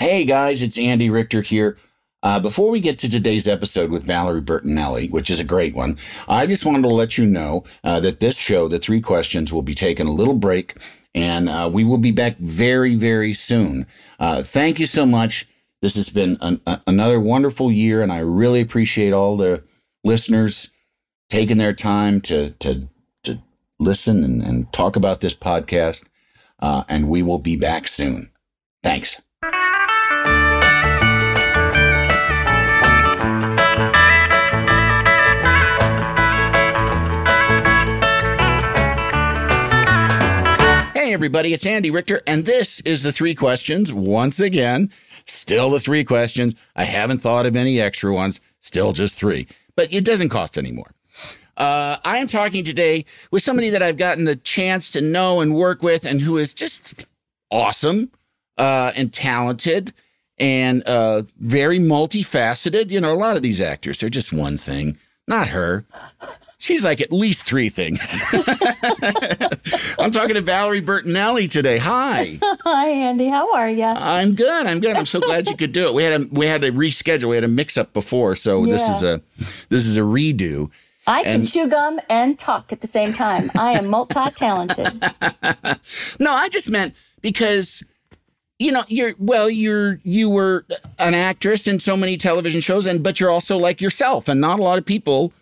Hey guys, it's Andy Richter here. Uh, before we get to today's episode with Valerie Bertinelli, which is a great one, I just wanted to let you know uh, that this show, The Three Questions, will be taking a little break and uh, we will be back very, very soon. Uh, thank you so much. This has been an, a, another wonderful year, and I really appreciate all the listeners taking their time to, to, to listen and, and talk about this podcast. Uh, and we will be back soon. Thanks. Everybody, it's Andy Richter, and this is the three questions. Once again, still the three questions. I haven't thought of any extra ones, still just three, but it doesn't cost any more. Uh, I am talking today with somebody that I've gotten the chance to know and work with, and who is just awesome uh, and talented and uh, very multifaceted. You know, a lot of these actors, they're just one thing, not her. She's like at least three things. I'm talking to Valerie Bertinelli today. Hi. Hi, Andy. How are you? I'm good. I'm good. I'm so glad you could do it. We had a we had to reschedule. We had a mix up before, so yeah. this is a this is a redo. I can and, chew gum and talk at the same time. I am multi talented. no, I just meant because you know you're well you're you were an actress in so many television shows and but you're also like yourself and not a lot of people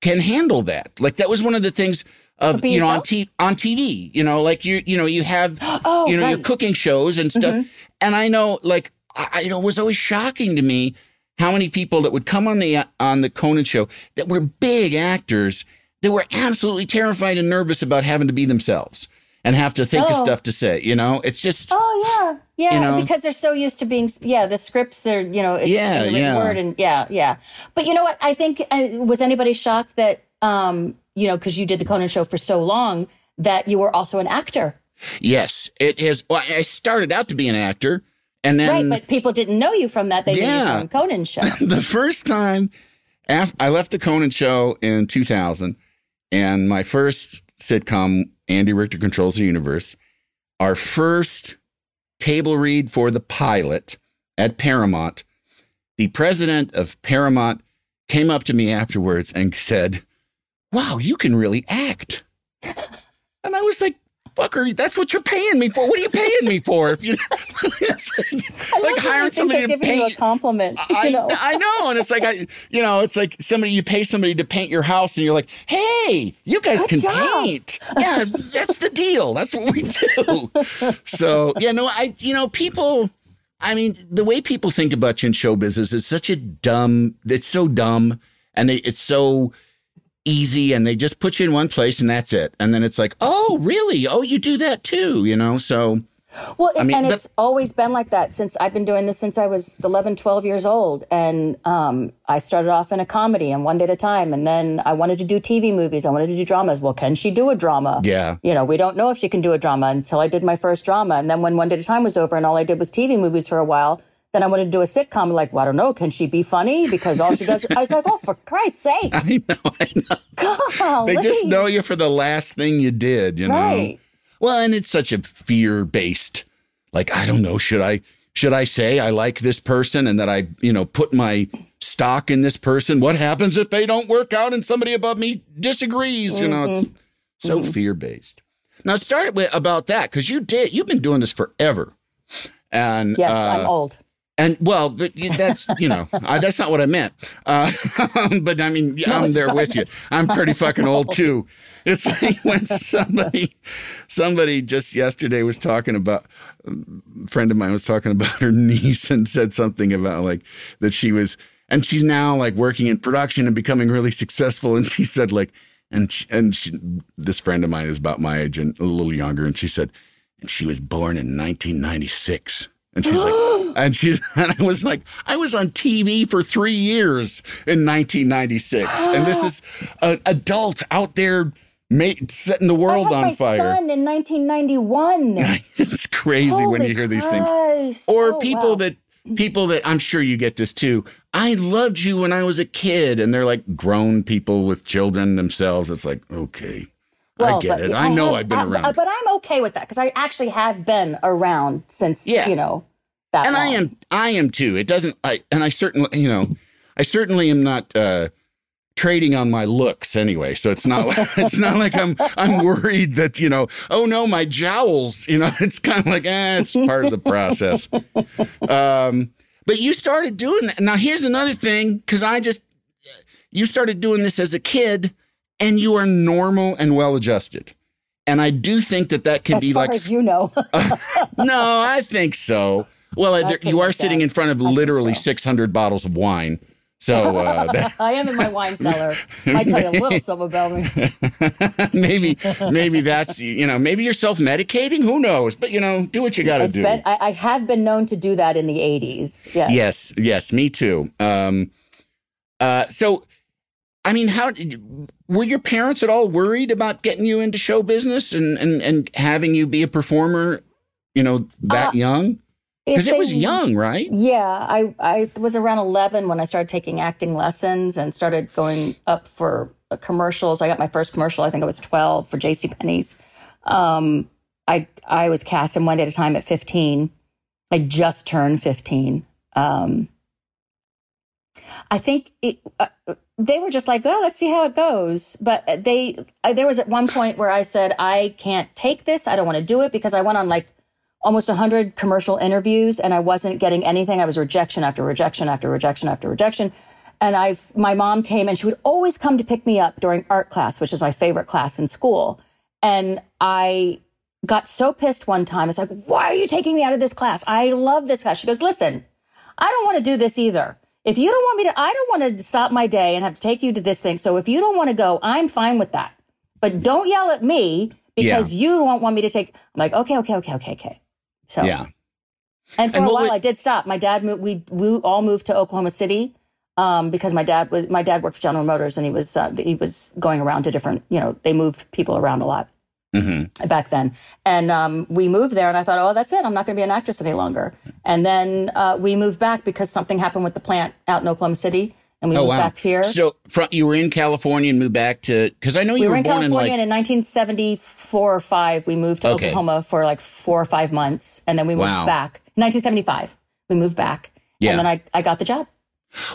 can handle that. Like that was one of the things of you know on, t- on TV. You know, like you you know you have oh, you know right. your cooking shows and stuff. Mm-hmm. And I know like I you know it was always shocking to me how many people that would come on the on the Conan show that were big actors that were absolutely terrified and nervous about having to be themselves and have to think oh. of stuff to say. You know, it's just oh yeah, yeah, you know? because they're so used to being yeah. The scripts are you know it's yeah, yeah. word and yeah, yeah. But you know what? I think uh, was anybody shocked that um you know because you did the Conan show for so long that you were also an actor. Yes, it is. Well, I started out to be an actor. And then, right, but people didn't know you from that. They yeah, knew you from Conan show. the first time after I left the Conan show in 2000, and my first sitcom Andy Richter Controls the Universe, our first table read for the pilot at Paramount, the president of Paramount came up to me afterwards and said, Wow, you can really act. And I was like, fucker, that's what you're paying me for. What are you paying me for? If you like, hiring somebody to paint you a compliment. I, you know? I know, and it's like I, you know, it's like somebody you pay somebody to paint your house, and you're like, hey, you guys Good can job. paint. Yeah, that's the deal. That's what we do. so yeah, no, I, you know, people. I mean, the way people think about you in show business is such a dumb. It's so dumb, and they, it's so easy and they just put you in one place and that's it. And then it's like, oh, really? Oh, you do that too, you know? So. Well, I mean, and it's always been like that since I've been doing this since I was 11, 12 years old. And um, I started off in a comedy and one day at a time. And then I wanted to do TV movies. I wanted to do dramas. Well, can she do a drama? Yeah. You know, we don't know if she can do a drama until I did my first drama. And then when one day at a time was over and all I did was TV movies for a while, then I wanted to do a sitcom. Like, well, I don't know. Can she be funny? Because all she does, I was like, oh, for Christ's sake. I know, I know. Golly. They just know you for the last thing you did, you know? Right. Well, and it's such a fear based, like, I don't know, should I, should I say I like this person and that I, you know, put my stock in this person? What happens if they don't work out and somebody above me disagrees? Mm-hmm. You know, it's mm-hmm. so mm-hmm. fear based. Now, start with about that because you did. You've been doing this forever, and yes, uh, I'm old. And well, that's you know uh, that's not what I meant. Uh, but I mean, no, I'm there with you. I'm pretty fucking old too. It's like when somebody somebody just yesterday was talking about a friend of mine was talking about her niece and said something about like that she was and she's now like working in production and becoming really successful. And she said like and she, and she, this friend of mine is about my age and a little younger, and she said, and she was born in 1996. And she's like, and she's, and I was like, I was on TV for three years in 1996, and this is an adult out there made, setting the world on fire. Son in 1991. it's crazy Holy when you hear these Christ. things, or oh, people wow. that people that I'm sure you get this too. I loved you when I was a kid, and they're like grown people with children themselves. It's like okay. Well, I get it. I, I know have, I've been I, around. But I'm okay with that because I actually have been around since, yeah. you know, that And long. I am I am too. It doesn't I and I certainly, you know, I certainly am not uh trading on my looks anyway. So it's not it's not like I'm I'm worried that, you know, oh no, my jowls, you know, it's kind of like, eh, it's part of the process. Um but you started doing that. Now here's another thing cuz I just you started doing this as a kid and you are normal and well adjusted. And I do think that that can as be like as you know. uh, no, I think so. Well, there, you are sitting that. in front of I literally so. 600 bottles of wine. So uh, that, I am in my wine cellar. Might tell you a little something about me. maybe, maybe that's you know, maybe you're self medicating. Who knows? But you know, do what you got to do. Been, I, I, have been known to do that in the 80s. Yes, yes, yes me too. Um, uh, so I mean, how were your parents at all worried about getting you into show business and and and having you be a performer? You know, that uh, young because it was young, right? Yeah, I I was around eleven when I started taking acting lessons and started going up for commercials. I got my first commercial. I think I was twelve for J.C. Penney's. Um, I I was cast in One Day at a Time at fifteen. I just turned fifteen. Um, I think it, uh, they were just like, well, let's see how it goes. But they, uh, there was at one point where I said, I can't take this. I don't want to do it because I went on like almost 100 commercial interviews and I wasn't getting anything. I was rejection after rejection after rejection after rejection. And I, my mom came and she would always come to pick me up during art class, which is my favorite class in school. And I got so pissed one time. It's like, why are you taking me out of this class? I love this class. She goes, listen, I don't want to do this either. If you don't want me to, I don't want to stop my day and have to take you to this thing. So if you don't want to go, I'm fine with that. But don't yell at me because yeah. you don't want me to take. I'm like, okay, okay, okay, okay, okay. So yeah. And for and a while, I did stop. My dad moved. We we all moved to Oklahoma City um, because my dad was my dad worked for General Motors and he was uh, he was going around to different. You know, they moved people around a lot mm-hmm. back then. And um, we moved there, and I thought, oh, that's it. I'm not going to be an actress any longer. And then uh, we moved back because something happened with the plant out in Oklahoma City. And we oh, moved wow. back here. So from, you were in California and moved back to because I know you we were, were in California in, like, in 1974 or five. We moved to okay. Oklahoma for like four or five months, and then we moved wow. back. 1975, we moved back, yeah. and then I, I got the job.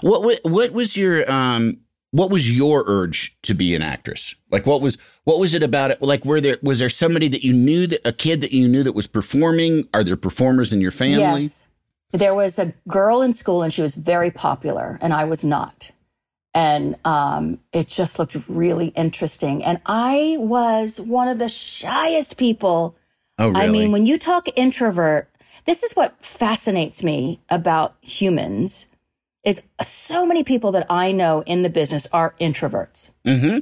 What, what what was your um what was your urge to be an actress? Like what was what was it about it? Like were there was there somebody that you knew that a kid that you knew that was performing? Are there performers in your family? Yes. There was a girl in school and she was very popular and I was not. And um, it just looked really interesting. And I was one of the shyest people. Oh, really? I mean, when you talk introvert, this is what fascinates me about humans is so many people that I know in the business are introverts. Mm-hmm.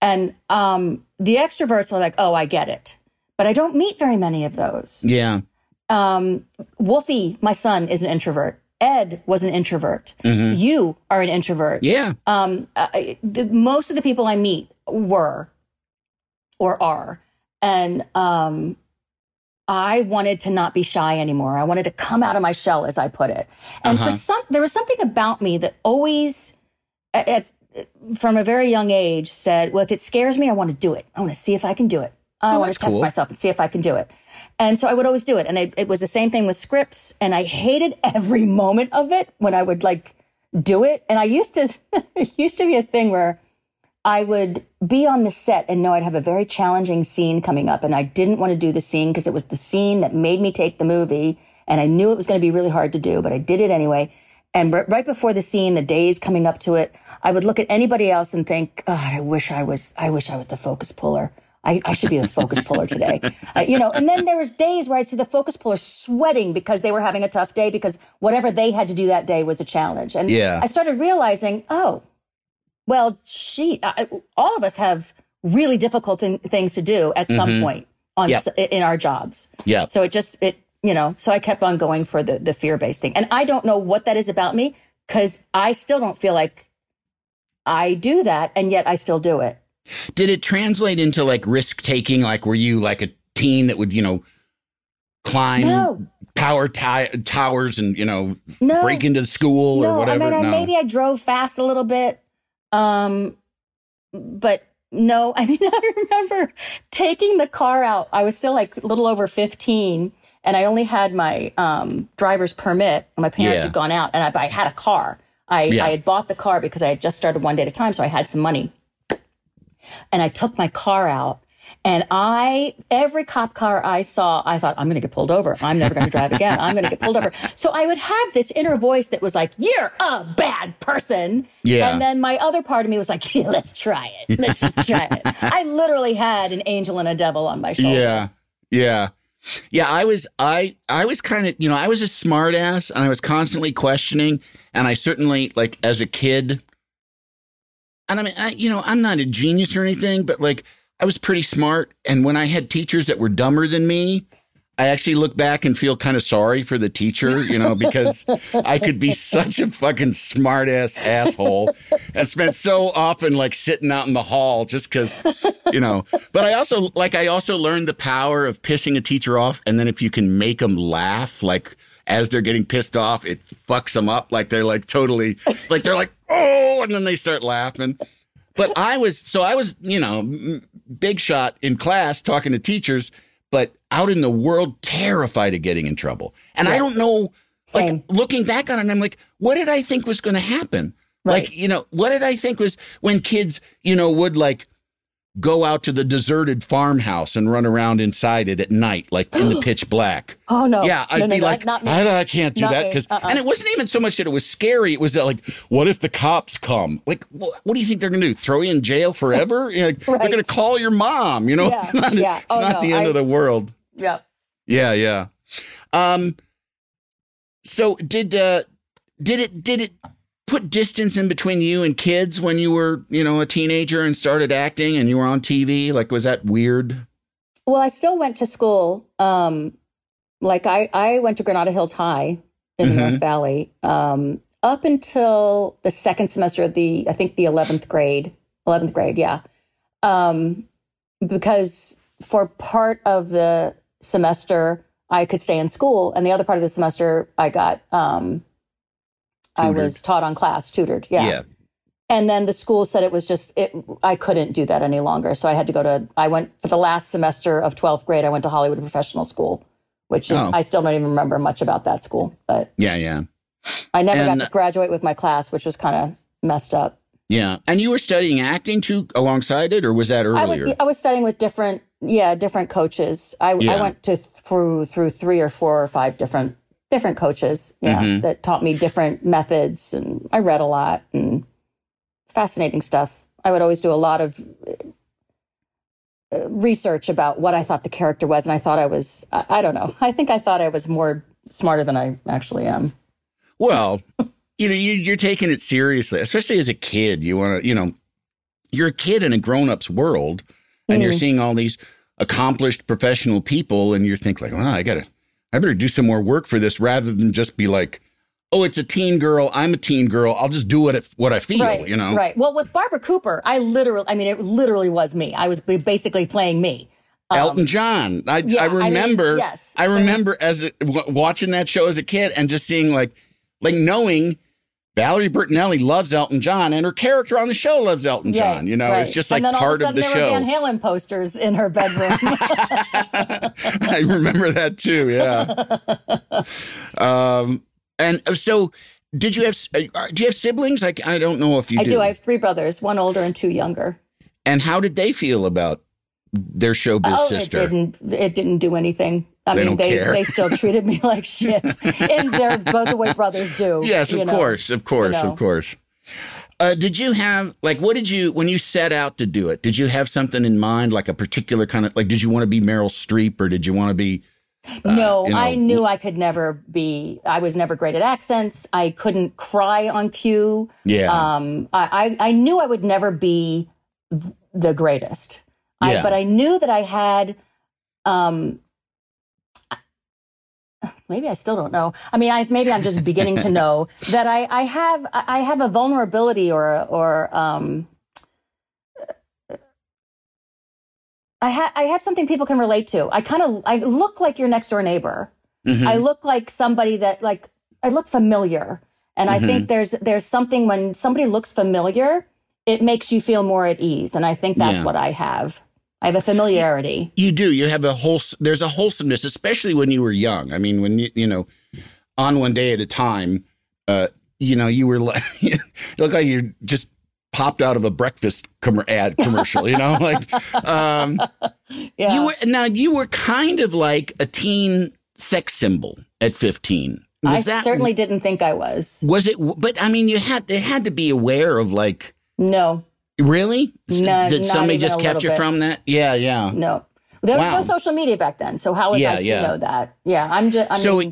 And um, the extroverts are like, oh, I get it. But I don't meet very many of those. Yeah. Um, Wolfie, my son, is an introvert. Ed was an introvert. Mm-hmm. You are an introvert. Yeah. Um, uh, the, most of the people I meet were or are. And um, I wanted to not be shy anymore. I wanted to come out of my shell, as I put it. And uh-huh. for some, there was something about me that always, at, from a very young age, said, "Well, if it scares me, I want to do it. I want to see if I can do it. I oh, want to test cool. myself and see if I can do it." And so I would always do it. And it, it was the same thing with scripts. And I hated every moment of it when I would like do it. And I used to, it used to be a thing where I would be on the set and know I'd have a very challenging scene coming up. And I didn't want to do the scene because it was the scene that made me take the movie. And I knew it was going to be really hard to do, but I did it anyway. And right before the scene, the days coming up to it, I would look at anybody else and think, God, I wish I was, I wish I was the focus puller. I, I should be the focus puller today. Uh, you know, and then there was days where I'd see the focus puller sweating because they were having a tough day because whatever they had to do that day was a challenge. And yeah. I started realizing, oh, well, she, I, all of us have really difficult th- things to do at some mm-hmm. point on yep. s- in our jobs. Yeah. So it just it you know. So I kept on going for the the fear based thing, and I don't know what that is about me because I still don't feel like I do that, and yet I still do it. Did it translate into like risk taking? Like, were you like a teen that would you know climb no. power t- towers and you know no. break into the school no, or whatever? I mean, no. maybe I drove fast a little bit. Um, but no, I mean, I remember taking the car out. I was still like a little over 15 and I only had my um, driver's permit. My parents yeah. had gone out and I, I had a car. I, yeah. I had bought the car because I had just started one day at a time. So I had some money. And I took my car out and I, every cop car I saw, I thought, I'm going to get pulled over. I'm never going to drive again. I'm going to get pulled over. So I would have this inner voice that was like, you're a bad person. Yeah. And then my other part of me was like, yeah, let's try it. Let's just try it. I literally had an angel and a devil on my shoulder. Yeah. Yeah. Yeah, I was I I was kind of, you know, I was a smartass and I was constantly questioning and I certainly like as a kid and I mean, I, you know, I'm not a genius or anything, but like I was pretty smart. And when I had teachers that were dumber than me, I actually look back and feel kind of sorry for the teacher, you know, because I could be such a fucking smart ass asshole and spent so often like sitting out in the hall just because, you know. But I also, like, I also learned the power of pissing a teacher off. And then if you can make them laugh, like, as they're getting pissed off, it fucks them up. Like, they're like totally, like, they're like, oh, and then they start laughing. But I was, so I was, you know, big shot in class talking to teachers, but out in the world, terrified of getting in trouble. And yeah. I don't know, Same. like looking back on it, I'm like, what did I think was going to happen? Right. Like, you know, what did I think was when kids, you know, would like go out to the deserted farmhouse and run around inside it at night, like in the pitch black. Oh no! Yeah, I'd no, be no, like, not, not I, I, can't do not that because, uh-uh. and it wasn't even so much that it was scary. It was that, like, what if the cops come? Like, what, what do you think they're going to do? Throw you in jail forever? You know, like, right. They're going to call your mom. You know, yeah. it's not, yeah. it's oh, not the end I, of the world. Yeah. Yeah, yeah. Um. So did uh, did it did it put distance in between you and kids when you were, you know, a teenager and started acting and you were on TV? Like, was that weird? Well, I still went to school. Um, like I, I went to Granada Hills High in mm-hmm. North Valley um, up until the second semester of the, I think the 11th grade, 11th grade. Yeah. Um, because for part of the semester, I could stay in school. And the other part of the semester, I got um, I was taught on class, tutored. Yeah. yeah. And then the school said it was just it I couldn't do that any longer. So I had to go to I went for the last semester of 12th grade, I went to Hollywood Professional School, which is oh. I still don't even remember much about that school. But Yeah, yeah. I never and, got to graduate with my class, which was kind of messed up. Yeah. And you were studying acting too alongside it, or was that earlier? I, I was studying with different, yeah, different coaches. I, yeah. I went to through through three or four or five different different coaches, yeah, mm-hmm. that taught me different methods, and I read a lot and fascinating stuff. I would always do a lot of uh, research about what I thought the character was, and I thought I was, I, I don't know, I think I thought I was more smarter than I actually am. Well, you know, you, you're taking it seriously, especially as a kid. You want to, you know, you're a kid in a grown up's world, and mm. you're seeing all these accomplished professional people, and you think like, well, I got to I better do some more work for this rather than just be like, oh, it's a teen girl. I'm a teen girl. I'll just do what it, what I feel, right, you know? Right. Well, with Barbara Cooper, I literally, I mean, it literally was me. I was basically playing me. Um, Elton John. I, yeah, I remember. I mean, yes. I remember was, as a, w- watching that show as a kid and just seeing like, like knowing Valerie Bertinelli loves Elton John, and her character on the show loves Elton John. You know, right. it's just like part of, the there show. Were Van Halen posters in her bedroom. I remember that too. Yeah. um, and so, did you have uh, do you have siblings? Like I don't know if you. I do. do. I have three brothers, one older and two younger. And how did they feel about their showbiz oh, sister? It didn't. It didn't do anything. I they mean, they care. they still treated me like shit, and they're both the way brothers do. Yes, of know, course, of course, you know. of course. Uh, did you have like what did you when you set out to do it? Did you have something in mind, like a particular kind of like? Did you want to be Meryl Streep or did you want to be? Uh, no, you know, I knew I could never be. I was never great at accents. I couldn't cry on cue. Yeah. Um. I I, I knew I would never be th- the greatest. Yeah. I, but I knew that I had. Um. Maybe I still don't know. I mean, I maybe I'm just beginning to know that I I have I have a vulnerability or or um. I have I have something people can relate to. I kind of I look like your next door neighbor. Mm-hmm. I look like somebody that like I look familiar. And mm-hmm. I think there's there's something when somebody looks familiar, it makes you feel more at ease. And I think that's yeah. what I have. I have a familiarity. You do. You have a whole. There's a wholesomeness, especially when you were young. I mean, when you you know, on one day at a time, uh, you know, you were like, you look like you just popped out of a breakfast com- ad commercial, you know, like, um, yeah. you were, now you were kind of like a teen sex symbol at 15. Was I that, certainly didn't think I was. Was it, but I mean, you had, they had to be aware of like, no, really? No, Did somebody just kept you bit. from that? Yeah. Yeah. No, there was wow. no social media back then. So how was yeah, I to yeah. know that? Yeah. I'm just, I so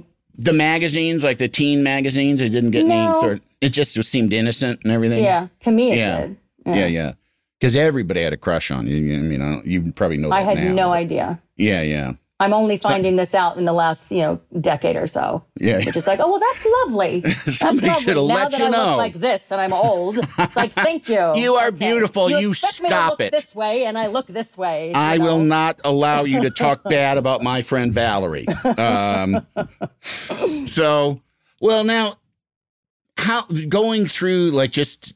the magazines, like the teen magazines, it didn't get no. any sort. It just seemed innocent and everything. Yeah, to me it yeah. did. Yeah, yeah. Because everybody had a crush on you. I mean, I you probably know. I had now, no but, idea. Yeah, yeah. I'm only finding this out in the last, you know, decade or so. Yeah. Which is like, oh well, that's lovely. That's lovely. Now let that you I know. look like this and I'm old, it's like, thank you. you are okay. beautiful. You, you stop it. This way, and I look this way. I know? will not allow you to talk bad about my friend Valerie. Um, so, well, now, how going through like just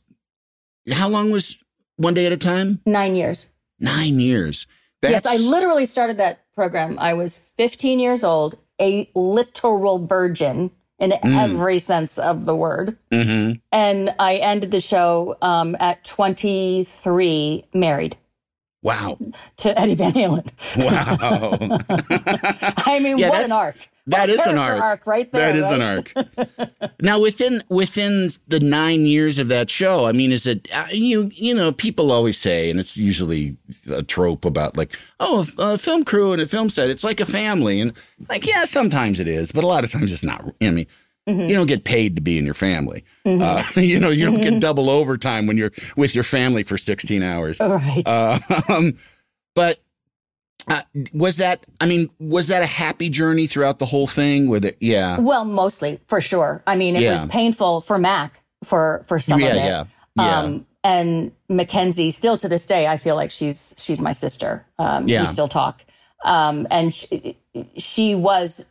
how long was one day at a time? Nine years. Nine years. That's... Yes, I literally started that program. I was 15 years old, a literal virgin in mm. every sense of the word. Mm-hmm. And I ended the show um, at 23, married. Wow. To Eddie Van Halen. Wow. I mean, yeah, what an arc. That is an arc. arc. right there. That is right? an arc. now, within within the nine years of that show, I mean, is it uh, you? You know, people always say, and it's usually a trope about like, oh, a film crew and a film set, it's like a family, and like, yeah, sometimes it is, but a lot of times it's not. I mean. Mm-hmm. You don't get paid to be in your family. Mm-hmm. Uh, you know, you don't get double overtime when you're with your family for 16 hours. All right. Uh, um, but uh, was that? I mean, was that a happy journey throughout the whole thing? With it, yeah. Well, mostly for sure. I mean, it yeah. was painful for Mac for for some yeah, of it. Yeah, yeah. Um, and Mackenzie, still to this day, I feel like she's she's my sister. Um, yeah. We still talk. Um, and she, she was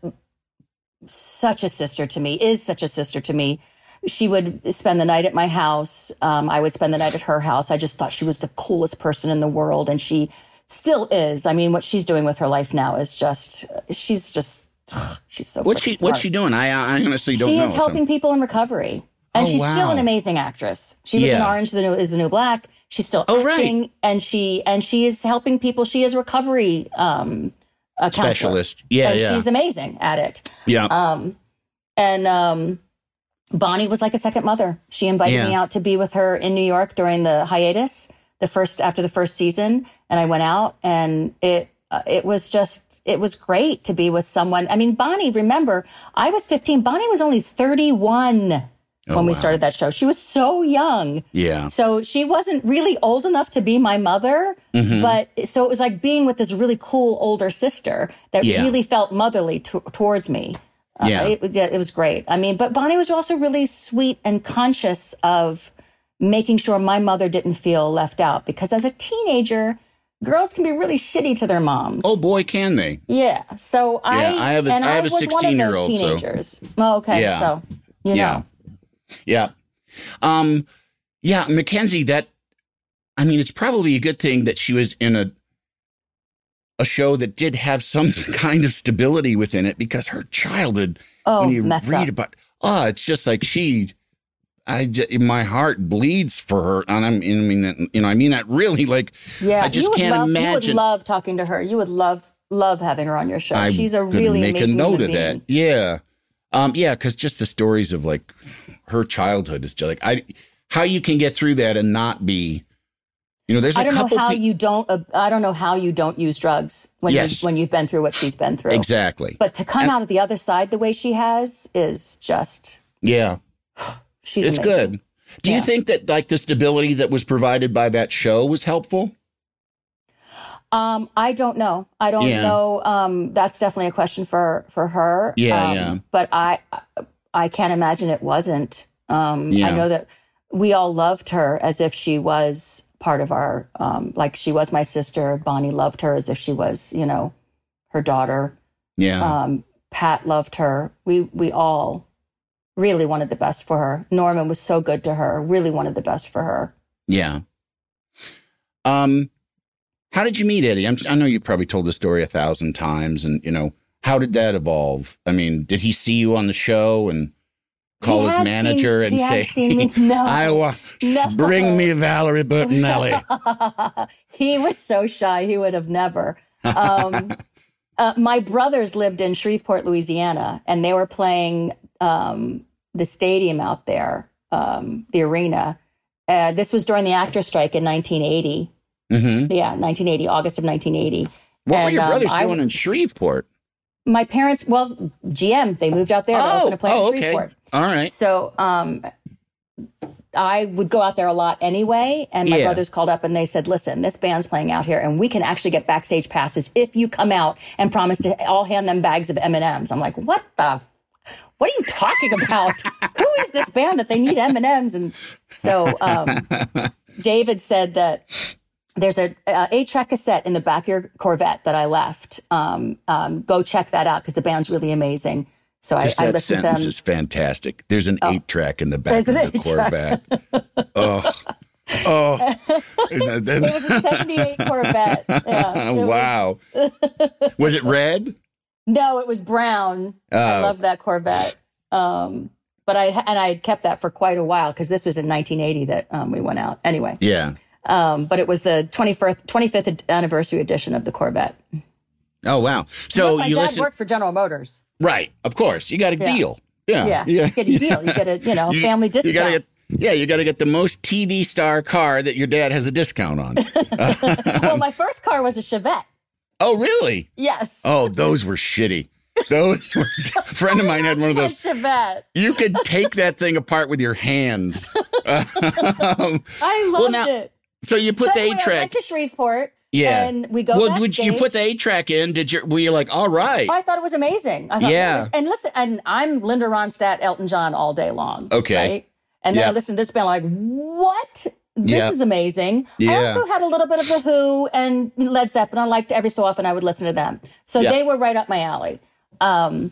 such a sister to me. Is such a sister to me. She would spend the night at my house. Um, I would spend the night at her house. I just thought she was the coolest person in the world, and she still is. I mean, what she's doing with her life now is just, she's just, ugh, she's so. What's she? Smart. What's she doing? I, I honestly don't she know. She is helping people in recovery, and oh, she's wow. still an amazing actress. She was yeah. in Orange the New is the New Black. She's still oh, acting, right. and she and she is helping people. She is recovery um, a specialist. Yeah, and yeah. She's amazing at it. Yeah. Um, and um, Bonnie was like a second mother. She invited yeah. me out to be with her in New York during the hiatus the first after the first season and I went out and it uh, it was just it was great to be with someone. I mean, Bonnie, remember, I was 15. Bonnie was only 31 oh, when we wow. started that show. She was so young. Yeah. So she wasn't really old enough to be my mother, mm-hmm. but so it was like being with this really cool older sister that yeah. really felt motherly t- towards me. Uh, yeah. It, was, it was great. I mean, but Bonnie was also really sweet and conscious of making sure my mother didn't feel left out because as a teenager, girls can be really shitty to their moms. Oh boy, can they? Yeah. So I, yeah, I have a, and I have I a was 16 one of year those old. teenagers. So. Oh, okay. Yeah. So you yeah. know. Yeah. Um, yeah, Mackenzie, that I mean, it's probably a good thing that she was in a a show that did have some kind of stability within it because her childhood Oh, when you read up. about oh, it's just like she I just, my heart bleeds for her, and I'm, I mean that, you know, I mean that really. Like, yeah, I just can't love, imagine. You would love talking to her. You would love love having her on your show. I She's a really make amazing a note of being. that. Yeah, um, yeah, because just the stories of like her childhood is just like I, how you can get through that and not be you know, there's I don't know how pe- you don't. Uh, I don't know how you don't use drugs when yes. you, when you've been through what she's been through. Exactly. But to come and, out of the other side the way she has is just yeah. she's it's amazing. good. Do yeah. you think that like the stability that was provided by that show was helpful? Um, I don't know. I don't yeah. know. Um, that's definitely a question for for her. Yeah, um, yeah. But I I can't imagine it wasn't. Um, yeah. I know that we all loved her as if she was part of our um, like she was my sister. Bonnie loved her as if she was, you know, her daughter. Yeah. Um, Pat loved her. We we all really wanted the best for her. Norman was so good to her. Really wanted the best for her. Yeah. Um, how did you meet Eddie? I'm, I know you've probably told the story a thousand times, and you know how did that evolve? I mean, did he see you on the show and? call his manager seen, and say, no, Iowa, no. bring me Valerie Bertinelli. he was so shy. He would have never. Um, uh, my brothers lived in Shreveport, Louisiana, and they were playing um, the stadium out there, um, the arena. Uh, this was during the actor strike in 1980. Mm-hmm. Yeah, 1980, August of 1980. What and, were your brothers um, doing I, in Shreveport? My parents, well, GM, they moved out there oh, to open a plant oh, in Shreveport. Okay. All right. So um, I would go out there a lot anyway. And my yeah. brothers called up and they said, listen, this band's playing out here and we can actually get backstage passes if you come out and promise to all hand them bags of M&Ms. I'm like, what the f- what are you talking about? Who is this band that they need M&Ms? And so um, David said that there's a, a eight track cassette in the back of your Corvette that I left. Um, um, go check that out because the band's really amazing. So Just I, that I sentence is fantastic. There's an oh, eight track in the back of the Corvette. oh. Oh, it was a 78 Corvette. Yeah, wow. Was, was, it red? No, it was brown. Oh. I love that Corvette. Um, but I and I kept that for quite a while because this was in 1980 that um, we went out. Anyway. Yeah. Um, but it was the 21st, 25th anniversary edition of the Corvette. Oh wow! So my you dad listen- worked for General Motors. Right. Of course. You got a yeah. deal. Yeah. Yeah. You get a deal. You get a, you know, you, family discount. You gotta get, yeah, you got to get the most TV star car that your dad has a discount on. well, my first car was a Chevette. Oh, really? Yes. Oh, those were shitty. Those were. A friend of mine had one of those. Chevette. You could take that thing apart with your hands. um, I loved well, now, it. So you put so the eight track. Went to Shreveport. Yeah. And we go well, would you put the eight track in? Did you were you like, all right? I thought it was amazing. I thought yeah. Was, and listen, and I'm Linda Ronstadt, Elton John all day long. Okay. Right? And then yep. I listened to this band, like, what? This yep. is amazing. Yeah. I also had a little bit of The Who and Led Zeppelin. I liked every so often I would listen to them. So they were right up my alley. Um,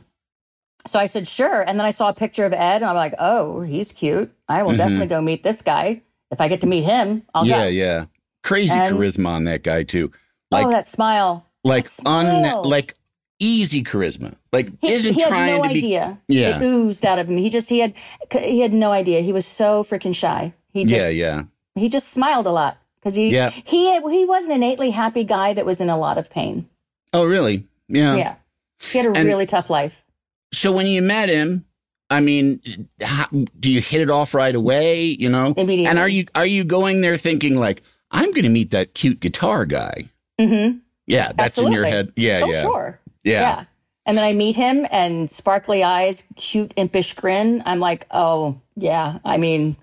so I said, sure. And then I saw a picture of Ed and I'm like, oh, he's cute. I will mm-hmm. definitely go meet this guy. If I get to meet him, I'll yeah, go. Yeah, yeah. Crazy and, charisma on that guy, too. Oh, like, oh, that smile. Like that smile. un like easy charisma. Like he, isn't he trying no to idea. be. Yeah. It oozed out of him. He just he had he had no idea. He was so freaking shy. He just, yeah, yeah. He just smiled a lot because he yeah. he he was an innately happy guy that was in a lot of pain. Oh, really? Yeah. Yeah. He had a and really tough life. So when you met him, I mean, how, do you hit it off right away? You know, immediately. And are you are you going there thinking like, I'm going to meet that cute guitar guy? Mm-hmm. Yeah, that's Absolutely. in your head. Yeah, oh, yeah. sure. Yeah. yeah. And then I meet him and sparkly eyes, cute, impish grin. I'm like, oh, yeah. I mean,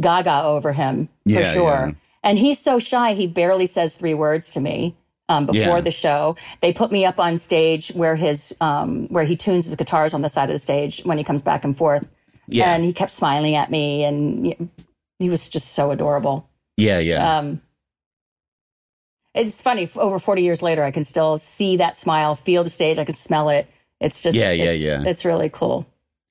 gaga over him for yeah, sure. Yeah. And he's so shy, he barely says three words to me. Um, before yeah. the show, they put me up on stage where his um, where he tunes his guitars on the side of the stage when he comes back and forth. Yeah. And he kept smiling at me, and he was just so adorable. Yeah, yeah. Um, it's funny. Over 40 years later, I can still see that smile, feel the stage, I can smell it. It's just, yeah, yeah, it's, yeah. It's really cool.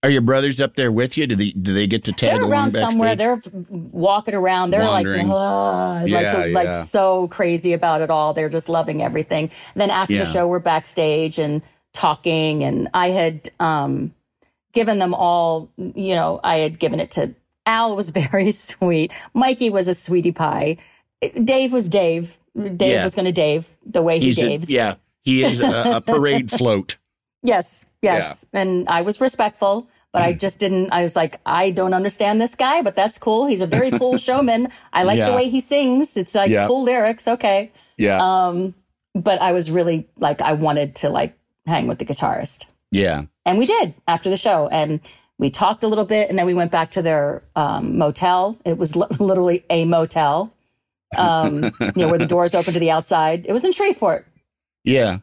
Are your brothers up there with you? Do they do they get to tag They're around somewhere. They're walking around. They're Wandering. like, yeah, like, yeah. like so crazy about it all. They're just loving everything. Then after yeah. the show, we're backstage and talking. And I had um, given them all, you know, I had given it to Al was very sweet. Mikey was a sweetie pie. Dave was Dave. Dave was going to Dave the way he Daves. yeah, he is a, a parade float. Yes, yes. Yeah. And I was respectful, but I just didn't. I was like, I don't understand this guy, but that's cool. He's a very cool showman. I like yeah. the way he sings. It's like yeah. cool lyrics. Okay. Yeah. Um, but I was really like, I wanted to like hang with the guitarist. Yeah. And we did after the show. And we talked a little bit and then we went back to their um, motel. It was l- literally a motel, um, you know, where the doors open to the outside. It was in Shreveport. Yeah.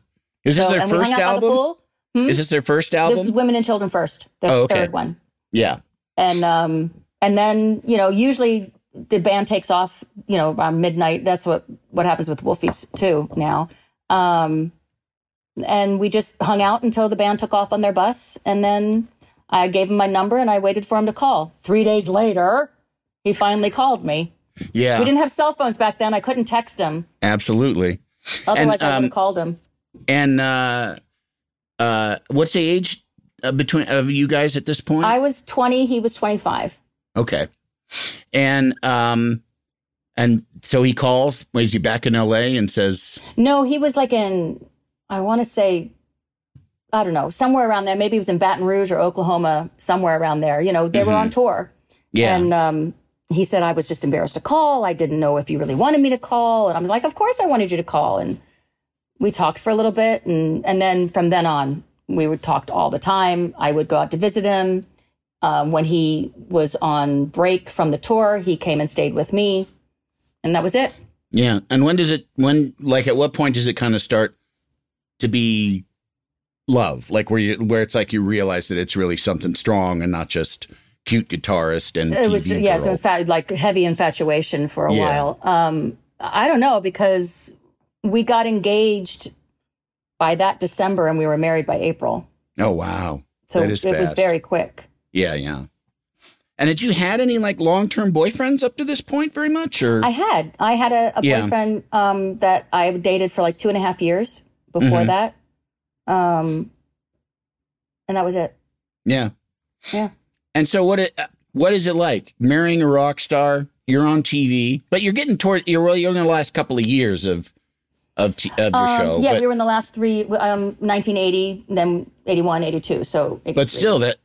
Is this so, their first album? Hmm? Is this their first album? This is Women and Children first, the oh, okay. third one. Yeah. And um, and then you know usually the band takes off you know around midnight. That's what what happens with Wolfie too now. Um, and we just hung out until the band took off on their bus, and then I gave him my number and I waited for him to call. Three days later, he finally called me. Yeah. We didn't have cell phones back then. I couldn't text him. Absolutely. Otherwise, and, um, I would have called him. And uh, uh, what's the age uh, between of you guys at this point? I was 20. He was 25. Okay. And um, and so he calls. Was he back in L.A. and says? No, he was like in. I want to say I don't know, somewhere around there. Maybe he was in Baton Rouge or Oklahoma, somewhere around there. You know, they mm-hmm. were on tour. Yeah. And um, he said, I was just embarrassed to call. I didn't know if you really wanted me to call. And I'm like, of course I wanted you to call. And we talked for a little bit. And, and then from then on, we would talk all the time. I would go out to visit him. Um, when he was on break from the tour, he came and stayed with me. And that was it. Yeah. And when does it, when, like, at what point does it kind of start to be love, like where you where it's like you realize that it's really something strong and not just cute guitarist and it TV was yeah, so in fact like heavy infatuation for a yeah. while. Um, I don't know because we got engaged by that December and we were married by April. Oh wow, so it fast. was very quick. Yeah, yeah. And had you had any like long term boyfriends up to this point very much? Or I had. I had a, a yeah. boyfriend um, that I dated for like two and a half years before mm-hmm. that. Um, and that was it. Yeah. Yeah. And so what it what is it like marrying a rock star? You're on TV, but you're getting toward you're well, you're in the last couple of years of of, t- of your um, show. Yeah, but, we were in the last three um 1980, then 81, 82, so 83. But still that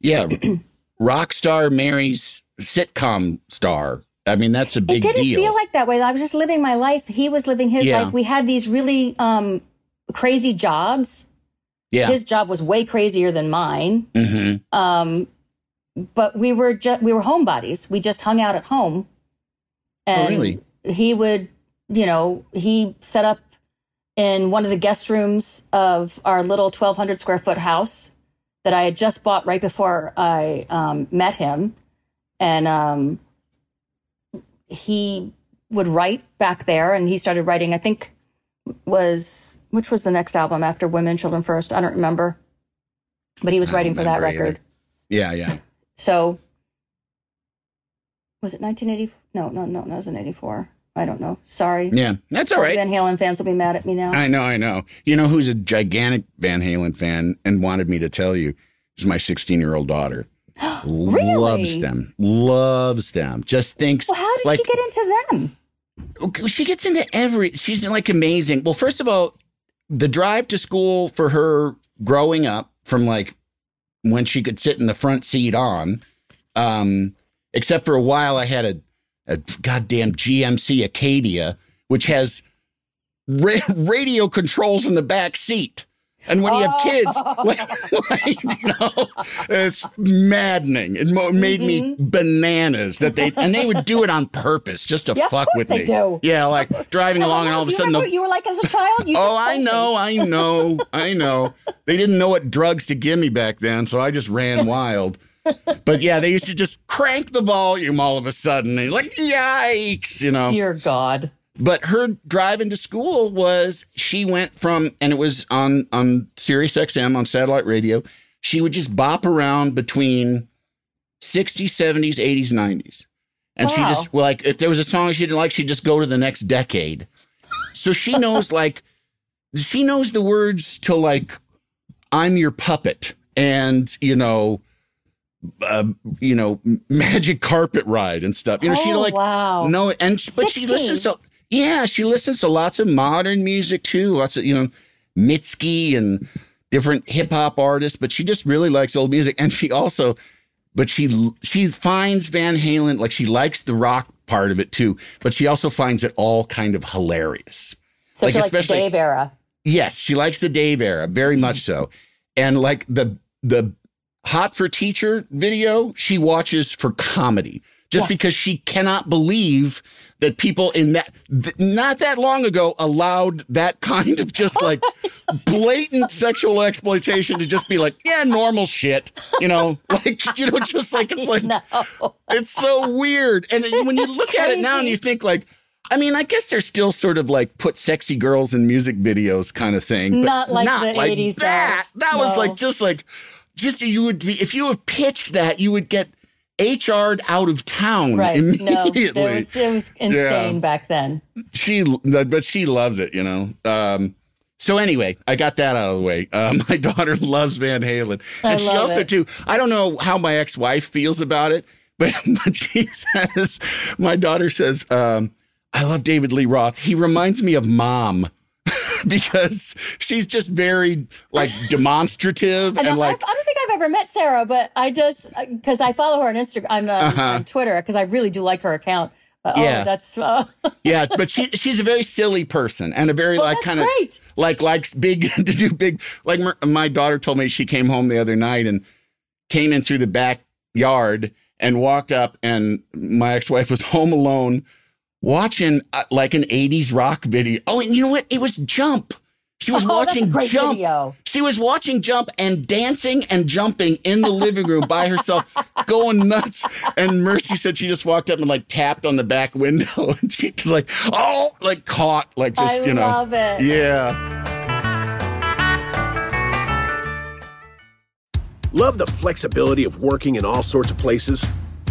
yeah, rock star marries sitcom star. I mean, that's a big deal. It didn't deal. feel like that way. I was just living my life. He was living his yeah. life. We had these really um crazy jobs. Yeah. His job was way crazier than mine. Mm-hmm. Um, but we were just we were homebodies. We just hung out at home. Oh, and oh, really? He would, you know, he set up in one of the guest rooms of our little 1200 square foot house that I had just bought right before I um, met him. And um, he would write back there and he started writing, I think was which was the next album after Women, Children First? I don't remember. But he was writing for that record. Either. Yeah, yeah. So was it 1980? No, no, no, no, it was in 84. I don't know. Sorry. Yeah, that's all right. Van Halen fans will be mad at me now. I know, I know. You know who's a gigantic Van Halen fan and wanted me to tell you is my 16 year old daughter. really? Loves them. Loves them. Just thinks. Well, how did like, she get into them? she gets into every she's like amazing well first of all the drive to school for her growing up from like when she could sit in the front seat on um except for a while i had a, a goddamn gmc acadia which has ra- radio controls in the back seat and when you have kids, oh. like, like, you know, it's maddening. It mo- made mm-hmm. me bananas that they and they would do it on purpose just to yeah, fuck with they me. Do. Yeah, like driving along and all of a sudden, the, you were like as a child. oh, I know, I know, I know. They didn't know what drugs to give me back then, so I just ran wild. But yeah, they used to just crank the volume all of a sudden, and like, yikes, you know. Dear God. But her drive into school was she went from, and it was on on Sirius XM on satellite radio. She would just bop around between 60s, 70s, 80s, 90s. And wow. she just, well, like, if there was a song she didn't like, she'd just go to the next decade. So she knows, like, she knows the words to, like, I'm your puppet and, you know, uh, you know, magic carpet ride and stuff. You know, oh, she like wow. no, and but 16. she listens to yeah, she listens to lots of modern music too, lots of you know, Mitski and different hip hop artists. But she just really likes old music, and she also, but she she finds Van Halen like she likes the rock part of it too, but she also finds it all kind of hilarious. So like, she likes the Dave era. Yes, she likes the Dave era very much so, and like the the Hot for Teacher video, she watches for comedy just because she cannot believe that people in that th- not that long ago allowed that kind of just like blatant sexual exploitation to just be like yeah normal shit you know like you know just like it's like no. it's so weird and when you look crazy. at it now and you think like I mean, I guess they're still sort of like put sexy girls in music videos kind of thing. not like not the like 80s. That. That no. was like just like just you would be if you have pitched that, you would get HR'd out of town right. immediately. No, it was, it was insane yeah. back then. She, but she loves it, you know. Um, so anyway, I got that out of the way. Uh, my daughter loves Van Halen, and I she also it. too. I don't know how my ex-wife feels about it, but, but she says, my daughter says, um, "I love David Lee Roth. He reminds me of mom." because she's just very like demonstrative and, and like I've, I do not think I've ever met Sarah, but I just because I follow her on Instagram on, uh, uh-huh. on Twitter because I really do like her account. But, oh, yeah, that's uh... yeah. But she she's a very silly person and a very well, like kind of like likes big to do big. Like my daughter told me she came home the other night and came in through the backyard and walked up and my ex wife was home alone watching uh, like an 80s rock video. Oh, and you know what? It was Jump. She was oh, watching Jump. Video. She was watching Jump and dancing and jumping in the living room by herself, going nuts. And Mercy said she just walked up and like tapped on the back window, and she was like, "Oh!" like caught, like just I you know, love it. Yeah. Love the flexibility of working in all sorts of places.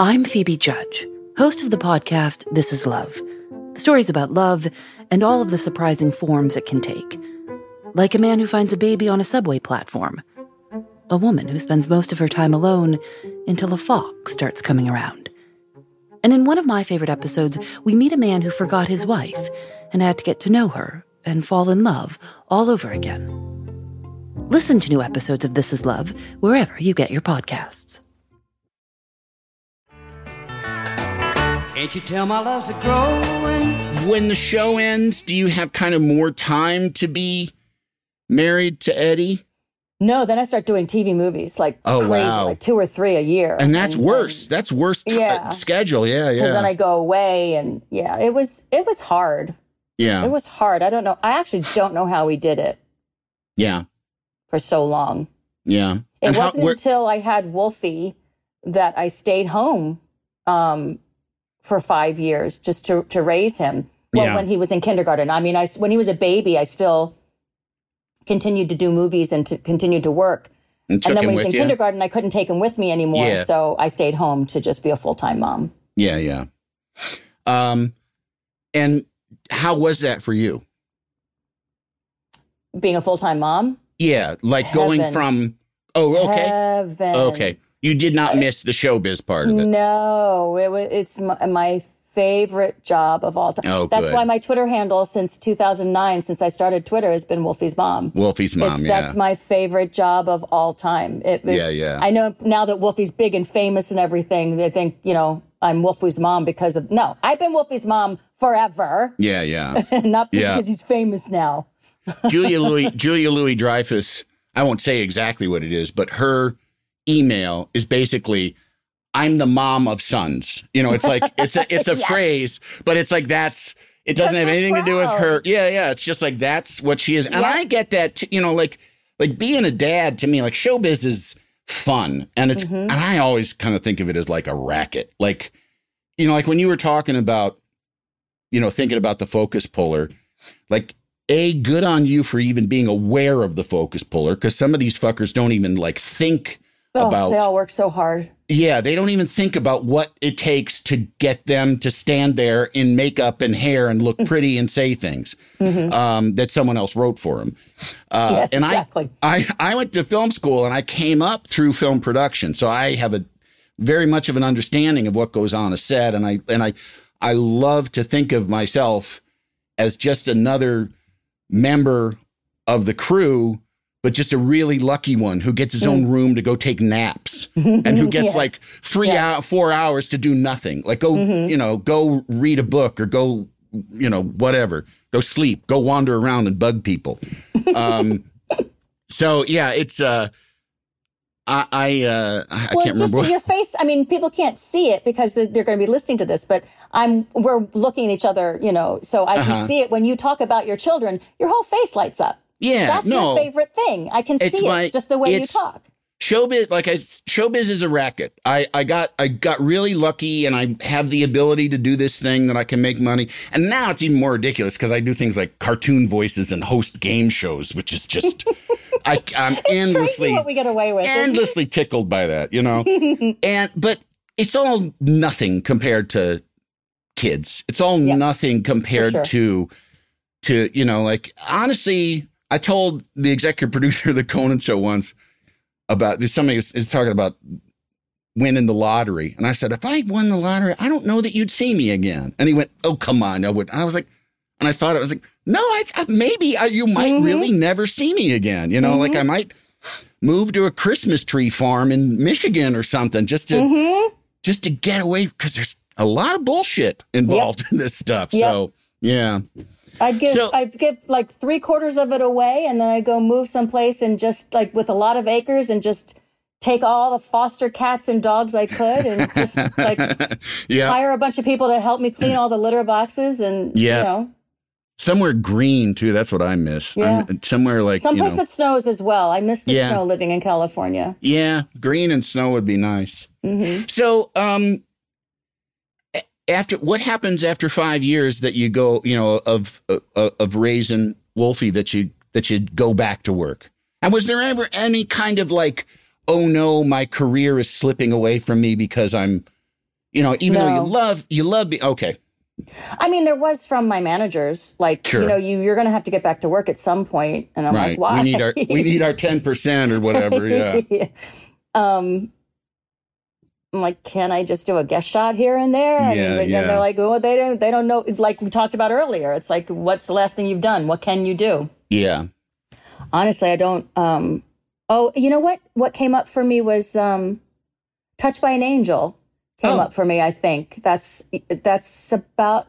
I'm Phoebe Judge, host of the podcast This Is Love. Stories about love and all of the surprising forms it can take. Like a man who finds a baby on a subway platform, a woman who spends most of her time alone until a fox starts coming around. And in one of my favorite episodes, we meet a man who forgot his wife and had to get to know her and fall in love all over again. Listen to new episodes of This Is Love wherever you get your podcasts. Can't you tell my love's a growing? When the show ends, do you have kind of more time to be married to Eddie? No, then I start doing TV movies like oh, crazy, wow. like two or three a year. And that's and, worse. And, that's worse t- yeah. schedule. Yeah, yeah. Because then I go away, and yeah, it was it was hard. Yeah, it was hard. I don't know. I actually don't know how we did it. Yeah, for so long. Yeah, it and wasn't how, until I had Wolfie that I stayed home um, for five years just to, to raise him. Well, yeah. when he was in kindergarten. I mean, I, when he was a baby, I still continued to do movies and to continue to work. And, and then when he was in you? kindergarten, I couldn't take him with me anymore. Yeah. So I stayed home to just be a full time mom. Yeah, yeah. Um, and how was that for you? Being a full time mom? Yeah, like Heaven. going from oh okay Heaven. okay. You did not miss the showbiz part of it. No, it was, it's my, my favorite job of all time. Oh, that's good. why my Twitter handle since 2009, since I started Twitter, has been Wolfie's mom. Wolfie's mom, it's, yeah. That's my favorite job of all time. It was, yeah, yeah. I know now that Wolfie's big and famous and everything, they think, you know, I'm Wolfie's mom because of, no, I've been Wolfie's mom forever. Yeah, yeah. Not just Yeah. because he's famous now. Julia Louis Julia Louis Dreyfus. I won't say exactly what it is, but her email is basically I'm the mom of sons. You know, it's like it's a it's a Yes. phrase, but it's like that's it doesn't Because have anything to do with her. Yeah, yeah. It's just like that's what she is. And Yeah. I get that t- you know, like like being a dad to me, like showbiz is fun. And it's Mm-hmm. and I always kind of think of it as like a racket. Like, you know, like when you were talking about, you know, thinking about the focus puller, like a good on you for even being aware of the focus puller because some of these fuckers don't even like think Oh, about they all work so hard. yeah they don't even think about what it takes to get them to stand there in makeup and hair and look pretty and say things um, that someone else wrote for them uh, Mm-hmm. Yes, and exactly. I, I i went to film school and i came up through film production so i have a very much of an understanding of what goes on a set and i and i i love to think of myself as just another member of the crew, but just a really lucky one who gets his own room to go take naps and who gets Yes. like three Yeah. hour, four hours to do nothing. Like go, you know, go read a book or go, you know, whatever. Go sleep. Go wander around and bug people. Um, so yeah, it's uh, I I uh, I well, can't just remember. your face. I mean, people can't see it because they're, they're going to be listening to this, but I'm we're looking at each other, you know, so I Uh-huh. can see it when you talk about your children. Your whole face lights up. Yeah, That's no. your favorite thing. I can It's see my- it just the way you talk. showbiz like I showbiz is a racket. I I got I got really lucky and I have the ability to do this thing that I can make money. And now it's even more ridiculous because I do things like cartoon voices and host game shows, which is just I I'm endlessly what we get away with. endlessly tickled by that, you know. and but it's all nothing compared to kids. It's all Yep. nothing compared sure. to to you know like honestly, I told the executive producer of the Conan show once about this. Somebody is, is talking about winning the lottery, and I said, if I won the lottery, I don't know that you'd see me again. And he went, "Oh come on, I would." And I was like, and I thought it was like, no, I, I maybe I, you might Mm-hmm. really never see me again. You know, like I might move to a Christmas tree farm in Michigan or something just to Mm-hmm. just to get away because there's a lot of bullshit involved in this stuff. Yep. So yeah, I'd give So- I'd give like three quarters of it away, and then I go move someplace and just like with a lot of acres and just take all the foster cats and dogs I could and just like yeah. hire a bunch of people to help me clean all the litter boxes and Yeah. you know Somewhere green too. That's what I miss. Yeah. I'm, somewhere like you someplace know, that snows as well. I miss the Yeah. snow living in California. yeah, green and snow would be nice. hmm So, um, after what happens after five years that you go, you know, of of, of raising Wolfie that you that you go back to work? And was there ever any kind of like, oh no, my career is slipping away from me because I'm, you know, even though you love you love me, okay, I mean, there was from my managers, like Sure. you know, you you're going to have to get back to work at some point, and I'm right? like, why? We need our we need our ten percent or whatever. Yeah, um, I'm like, can I just do a guest shot here and there? And, Yeah, then yeah. they're like, oh, they don't, they don't know. Like we talked about earlier, it's like, what's the last thing you've done? What can you do? yeah. Honestly, I don't. Um, oh, you know what? What came up for me was um, "Touched by an Angel." Came Oh. up for me. I think that's that's about.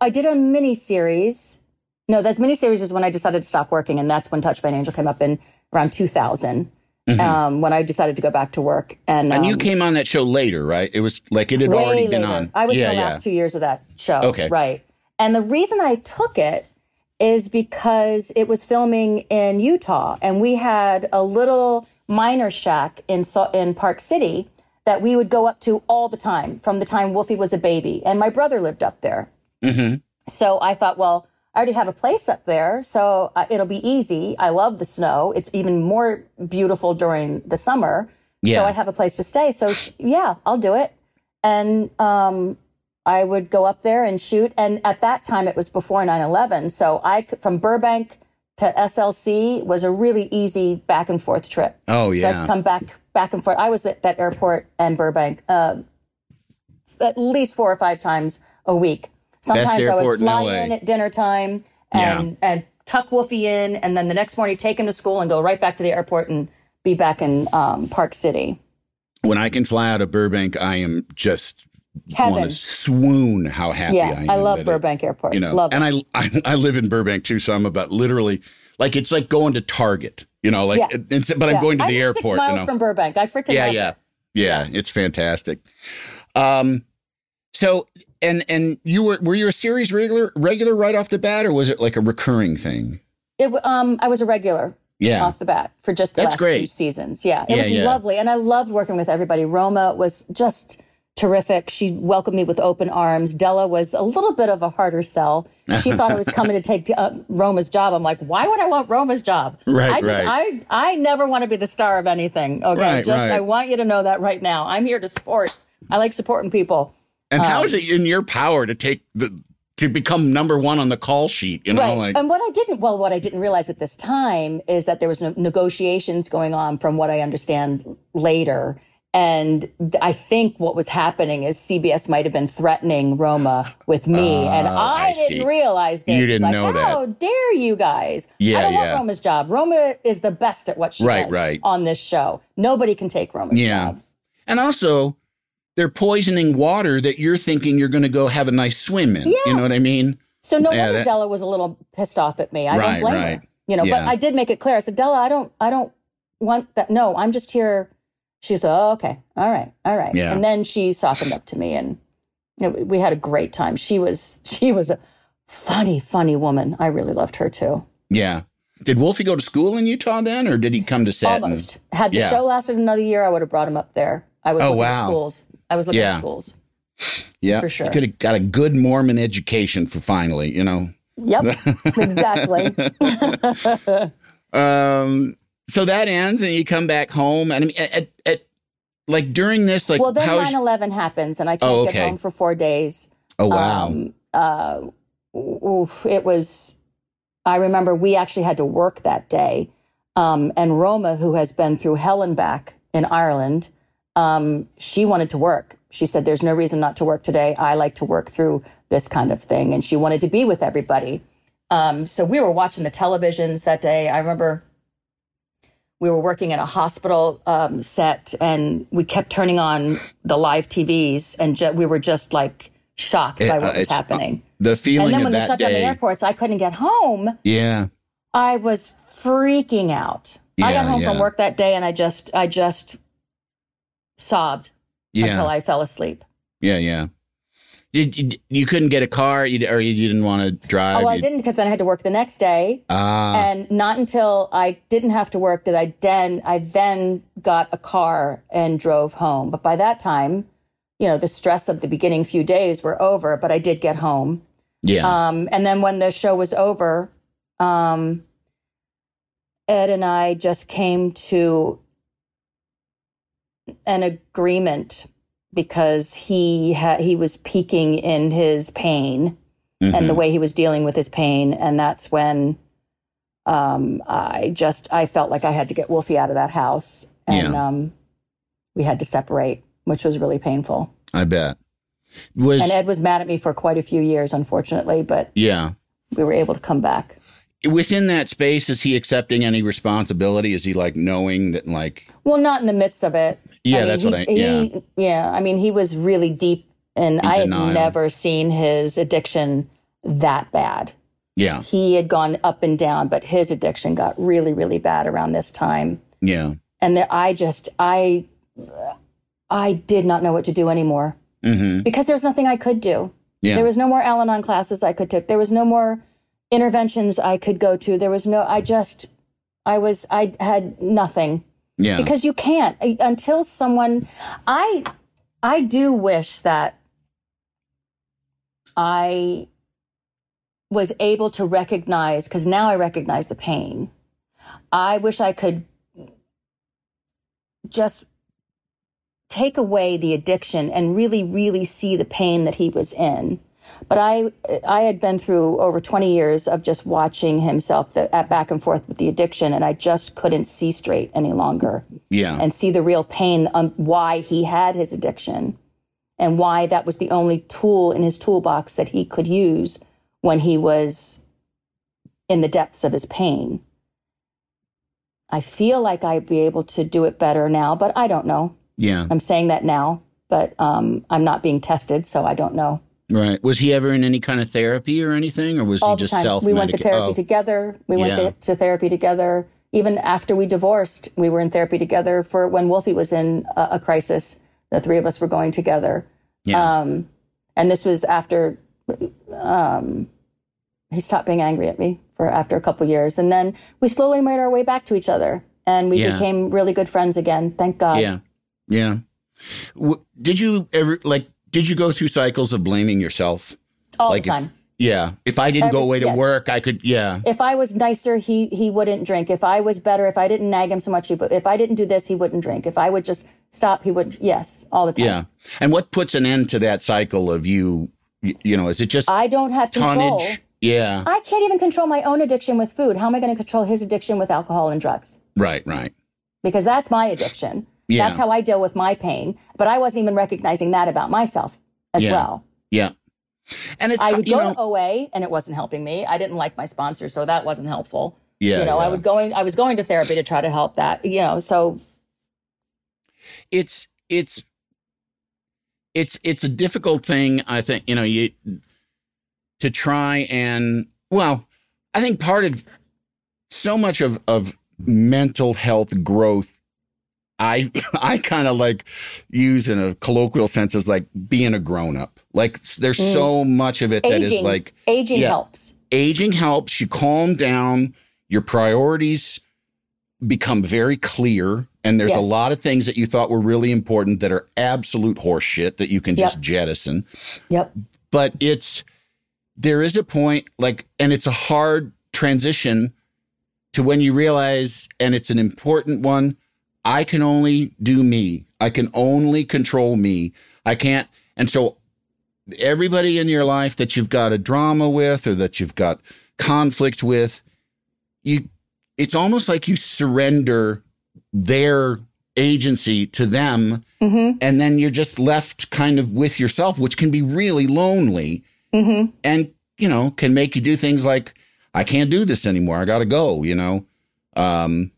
I did a mini series. No, that's mini series is when I decided to stop working, and that's when "Touched by an Angel" came up in around 2000. Um, when I decided to go back to work, and Mm-hmm. And you um, came on that show later, right? It was like it had already been later. on. I was yeah, in the yeah. last two years of that show. Okay. Right. And the reason I took it is because it was filming in Utah and we had a little miner shack in in Park City that we would go up to all the time from the time Wolfie was a baby and my brother lived up there. Mm-hmm. So I thought, well, I already have a place up there, so uh, it'll be easy. I love the snow. It's even more beautiful during the summer. Yeah. So I have a place to stay. So sh- yeah, I'll do it. And um, I would go up there and shoot. And at that time, it was before 9 11. So I could, from Burbank to SLC was a really easy back and forth trip. Oh, yeah. So I could come back, back and forth. I was at that airport and Burbank uh, at least four or five times a week. Sometimes I would fly in, in, at dinner time and, yeah. and tuck Wolfie in, and then the next morning take him to school and go right back to the airport and be back in um, Park City. When I can fly out of Burbank, I am just want to swoon how happy yeah, I am. I love Burbank it, Airport. You know, love and I, I, I live in Burbank too, so I'm about literally like it's like going to Target. You know, like yeah. but I'm going to the I'm airport. Six miles you know? from Burbank. I freaking yeah, yeah. yeah, yeah, It's fantastic. Um, so and and you were were you a series regular regular right off the bat, or was it like a recurring thing? It um I was a regular. Yeah. Off the bat for just the That's last great. two seasons. Yeah. It yeah, was yeah. lovely. And I loved working with everybody. Roma was just terrific. She welcomed me with open arms. Della was a little bit of a harder sell. She thought I was coming to take uh, Roma's job. I'm like, why would I want Roma's job? Right, I just, right. I, I never want to be the star of anything. Okay, right, just right. I want you to know that right now. I'm here to support. I like supporting people. And um, how is it in your power to take the to become number one on the call sheet? You know, right. like and what I didn't well, what I didn't realize at this time is that there was no negotiations going on. From what I understand later. And I think what was happening is CBS might have been threatening Roma with me, uh, and I, I didn't realize this. You didn't like, know How that. How dare you guys? Yeah, I don't yeah. want Roma's job. Roma is the best at what she right, does right. on this show. Nobody can take Roma's yeah. job. And also, they're poisoning water that you're thinking you're going to go have a nice swim in. Yeah. You know what I mean? So no yeah, wonder that, Della was a little pissed off at me. I right, don't blame right. her. You know, yeah. but I did make it clear. I said, Della, I don't, I don't want that. No, I'm just here. She said, oh, okay, all right, all right. Yeah. And then she softened up to me, and you know, we had a great time. She was, she was a funny, funny woman. I really loved her too. Yeah. Did Wolfie go to school in Utah then, or did he come to set? Almost. And, Had the yeah. show lasted another year, I would have brought him up there. I was oh, wow. schools. I was looking yeah. at schools. Yeah, for sure. You could have got a good Mormon education for finally, you know. Yep, exactly. um. So that ends, and you come back home, and I mean, at, at like during this, like, well, then 9-11 happens, and I can't oh, okay. get home for four days. Oh wow. Um, uh, oof, it was. I remember we actually had to work that day, um, and Roma, who has been through hell and back in Ireland, um, she wanted to work. She said, There's no reason not to work today. I like to work through this kind of thing. And she wanted to be with everybody. Um, so we were watching the televisions that day. I remember we were working in a hospital um, set and we kept turning on the live TVs and ju- we were just like shocked by what uh, was happening. Uh, the feeling And then when they shut day, down the airports, I couldn't get home. Yeah. I was freaking out. Yeah, I got home yeah. from work that day and I just, I just sobbed yeah. until I fell asleep. Yeah, yeah. You, you, you couldn't get a car, you, or you didn't want to drive. Oh, I didn't because then I had to work the next day. Ah. And not until I didn't have to work did I then I then got a car and drove home. But by that time, you know, the stress of the beginning few days were over. But I did get home. Yeah. Um, and then when the show was over, um, Ed and I just came to an agreement because he ha- he was peaking in his pain mm-hmm. and the mm-hmm. way he was dealing with his pain, and that's when um, I just I felt like I had to get Wolfie out of that house, and yeah. um, we had to separate, which was really painful. I bet. Was, and Ed was mad at me for quite a few years, unfortunately, but yeah, we were able to come back within that space is he accepting any responsibility is he like knowing that like well not in the midst of it yeah I mean, that's he, what i yeah. he, yeah i mean he was really deep and i had never seen his addiction that bad. Yeah. He had gone up and down but his addiction got really really bad around this time. Yeah. And that i just i i did not know what to do anymore. Mm-hmm. because there was nothing i could do. Yeah. there was no more al-anon classes i could take. There was no more interventions I could go to. There was no, I just, I was, I had nothing. Yeah. Because you can't until someone, I, I do wish that I was able to recognize, because now I recognize the pain. I wish I could just take away the addiction and really, really see the pain that he was in. But I, I had been through over 20 years of just watching himself the, at back and forth with the addiction, and I just couldn't see straight any longer. Yeah. And see the real pain on why he had his addiction and why that was the only tool in his toolbox that he could use when he was in the depths of his pain. I feel like I'd be able to do it better now, but I don't know. Yeah. I'm saying that now, but um, I'm not being tested, so I don't know. Right. Was he ever in any kind of therapy or anything, or was All he just self? We went to therapy oh. together. We went yeah. to, therapy together. Even after we divorced, we were in therapy together for when Wolfie was in a, a crisis. The three of us were going together. Yeah. Um, and this was after um, he stopped being angry at me for after a couple years, and then we slowly made our way back to each other, and we yeah. became really good friends again. Thank God. Yeah. Yeah. W- did you ever like? Did you go through cycles of blaming yourself? All like the time. If, yeah. If I didn't go away to yes. work, I could. Yeah. If I was nicer, he he wouldn't drink. If I was better, if I didn't nag him so much, he, if I didn't do this, he wouldn't drink. If I would just stop, he would. Yes, all the time. Yeah. And what puts an end to that cycle of you? You know, is it just I don't have control. Yeah. I can't even control my own addiction with food. How am I going to control his addiction with alcohol and drugs? Right. Right. Because that's my addiction. Yeah. That's how I deal with my pain. But I wasn't even recognizing that about myself as yeah. well. Yeah. And it's I would go know, to OA and it wasn't helping me. I didn't like my sponsor, so that wasn't helpful. Yeah. You know, yeah. I would going I was going to therapy to try to help that, you know, so it's it's it's it's a difficult thing, I think, you know, you to try and well, I think part of so much of of mental health growth I I kind of like use in a colloquial sense as like being a grown up. Like there's mm. so much of it aging, that is like aging yeah, helps. Aging helps. You calm down. Your priorities become very clear, and there's yes. a lot of things that you thought were really important that are absolute horseshit that you can just yep. jettison. Yep. But it's there is a point like, and it's a hard transition to when you realize, and it's an important one I can only do me. I can only control me. I can't. And so everybody in your life that you've got a drama with or that you've got conflict with, you it's almost like you surrender their agency to them mm-hmm. and then you're just left kind of with yourself which can be really lonely mm-hmm. and you know can make you do things like i can't do this anymore i gotta go you know um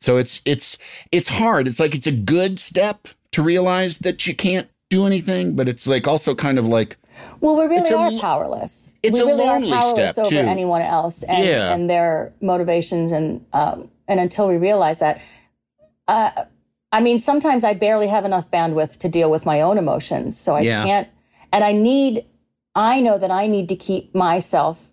so it's it's it's hard. It's like it's a good step to realize that you can't do anything, but it's like also kind of like well, we really are a, powerless. It's we a really lonely are powerless step over too. anyone else and, yeah. and their motivations and um, and until we realize that, uh, I mean, sometimes I barely have enough bandwidth to deal with my own emotions, so I yeah. can't. And I need, I know that I need to keep myself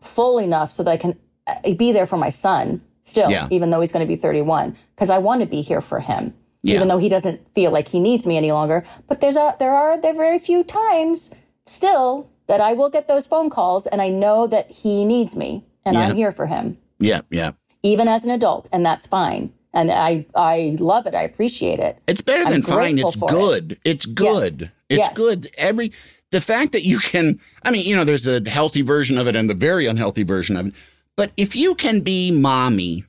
full enough so that I can uh, be there for my son still, yeah. even though he's going to be 31, because I want to be here for him, yeah. even though he doesn't feel like he needs me any longer. But there's a, there are there are very few times still that I will get those phone calls, and I know that he needs me, and yeah. I'm here for him. Yeah, yeah. Even as an adult, and that's fine. And I I love it. I appreciate it. It's better than fine. It's good. It. It's good. Yes. It's yes. good. Every the fact that you can. I mean, you know, there's a healthy version of it and the very unhealthy version of it. But if you can be mommy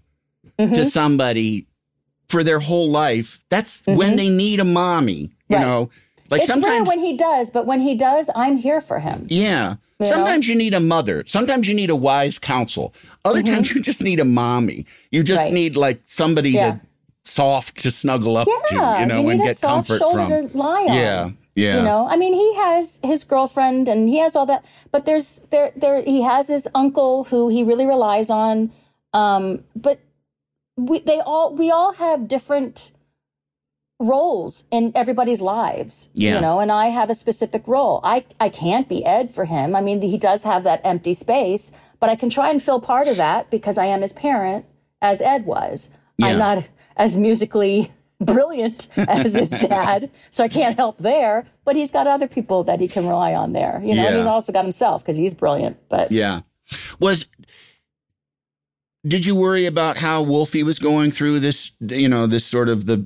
mm-hmm. to somebody for their whole life, that's mm-hmm. when they need a mommy, you right. know. Like it's sometimes when he does, but when he does, I'm here for him. Yeah. You sometimes know? you need a mother. Sometimes you need a wise counsel. Other mm-hmm. times you just need a mommy. You just right. need like somebody yeah. to soft to snuggle up yeah, to, you know, you and get comfort from. To lie on. Yeah. Yeah. You know, I mean, he has his girlfriend and he has all that, but there's there there he has his uncle who he really relies on. Um, but we they all we all have different roles in everybody's lives. Yeah. You know, and I have a specific role. I I can't be Ed for him. I mean, he does have that empty space, but I can try and fill part of that because I am his parent, as Ed was. Yeah. I'm not as musically brilliant as his dad, so I can't help there. But he's got other people that he can rely on there. You know, yeah. and he's also got himself because he's brilliant. But yeah, was did you worry about how Wolfie was going through this? You know, this sort of the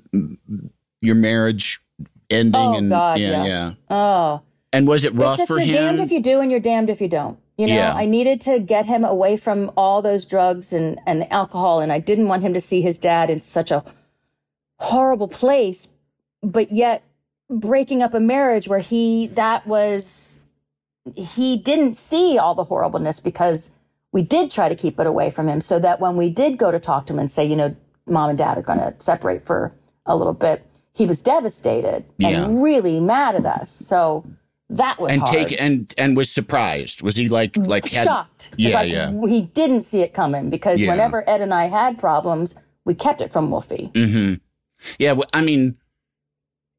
your marriage ending oh, and God, yeah, yes. yeah. Oh, and was it rough just, for you're him? Damned if you do, and you're damned if you don't. You know, yeah. I needed to get him away from all those drugs and, and alcohol, and I didn't want him to see his dad in such a horrible place, but yet breaking up a marriage where he, that was, he didn't see all the horribleness because we did try to keep it away from him so that when we did go to talk to him and say, you know, mom and dad are going to separate for a little bit, he was devastated yeah. and really mad at us. So, that was and hard. take and and was surprised. Was he like like had, shocked? Yeah, like, yeah. He didn't see it coming because yeah. whenever Ed and I had problems, we kept it from Wolfie. Mm-hmm. Yeah, well, I mean,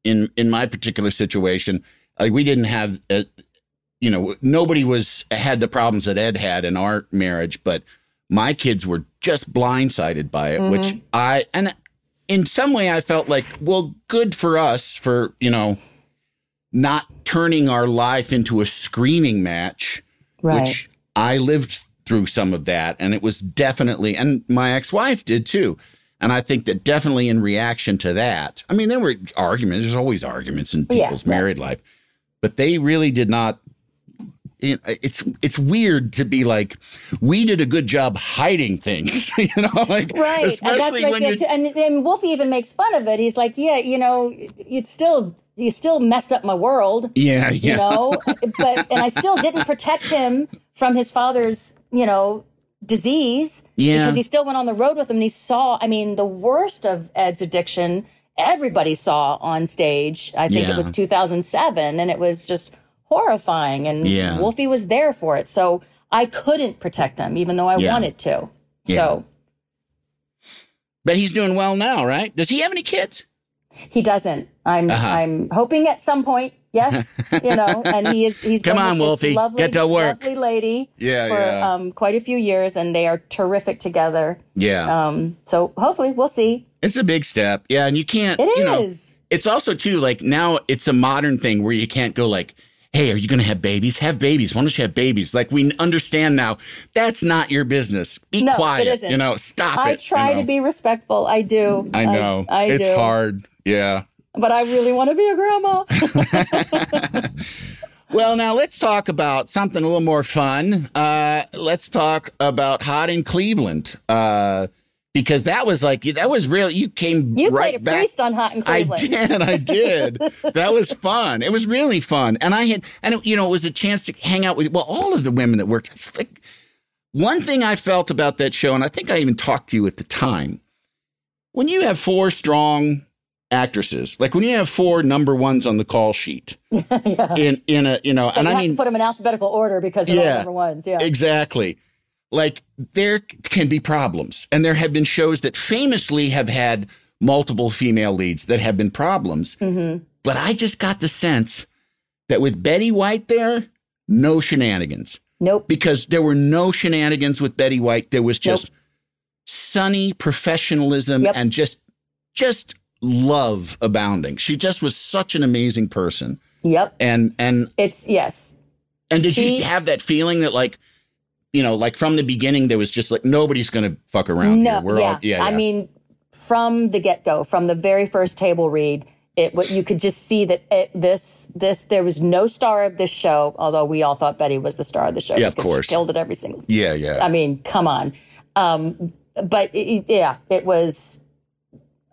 in in my particular situation, like we didn't have, a, uh, you know, nobody was had the problems that Ed had in our marriage, but my kids were just blindsided by it, mm-hmm. which I and in some way I felt like, well, good for us for you know not turning our life into a screaming match, right. which I lived through some of that. And it was definitely, and my ex wife did too. And I think that definitely in reaction to that, I mean, there were arguments, there's always arguments in people's yeah, married life, but they really did not it's it's weird to be like we did a good job hiding things you know like right especially and when and, and wolfie even makes fun of it. He's like yeah you know it's still you still messed up my world yeah, yeah. you know? But and i still didn't protect him from his father's you know disease yeah because he still went on the road with him and he saw i mean the worst of ed's addiction everybody saw on stage i think yeah. it was 2007 and it was just horrifying. And yeah. Wolfie was there for it. So I couldn't protect him, even though I yeah. wanted to. Yeah. So. But he's doing well now, right? Does he have any kids? He doesn't. I'm uh-huh. I'm hoping at some point. Yes, you know, and he is. He's come on, Wolfie, lovely, get to work. Lovely lady. Yeah, for yeah. Um, quite a few years, and they are terrific together. Yeah. Um. So hopefully, we'll see. It's a big step. Yeah, and you can't. It you is. Know, it's also too like now it's a modern thing where you can't go like hey, are you going to have babies? Have babies. Why don't you have babies? Like we understand now, that's not your business. Be no, quiet. It isn't. You know, stop I it. I try you know? to be respectful. I do. I know. I, I it's do. hard. Yeah. But I really want to be a grandma. well, now let's talk about something a little more fun. Uh, let's talk about Hot in Cleveland. Uh, because that was like that was really You came you right played a back. priest on Hot in Cleveland. I did, I did. that was fun. It was really fun, and I had, and it, you know, it was a chance to hang out with well all of the women that worked. Like, one thing I felt about that show, and I think I even talked to you at the time, when you have four strong actresses, like when you have four number ones on the call sheet, yeah. in in a you know, but and I mean, put them in alphabetical order because they're yeah, all number ones. Yeah, exactly like there can be problems. And there have been shows that famously have had multiple female leads that have been problems. Mm-hmm. But I just got the sense that with Betty White there, no shenanigans. Nope. Because there were no shenanigans with Betty White. There was just nope. sunny professionalism yep. and just just love abounding. She just was such an amazing person. Yep. And and it's yes. And did she, you have that feeling that like you know, like from the beginning, there was just like nobody's going to fuck around no, here. We're yeah. all, yeah. I mean, from the get go, from the very first table read, it what you could just see that it, this this there was no star of this show. Although we all thought Betty was the star of the show. Yeah, of course, she killed it every single. Yeah, yeah. I mean, come on. Um, but it, yeah, it was.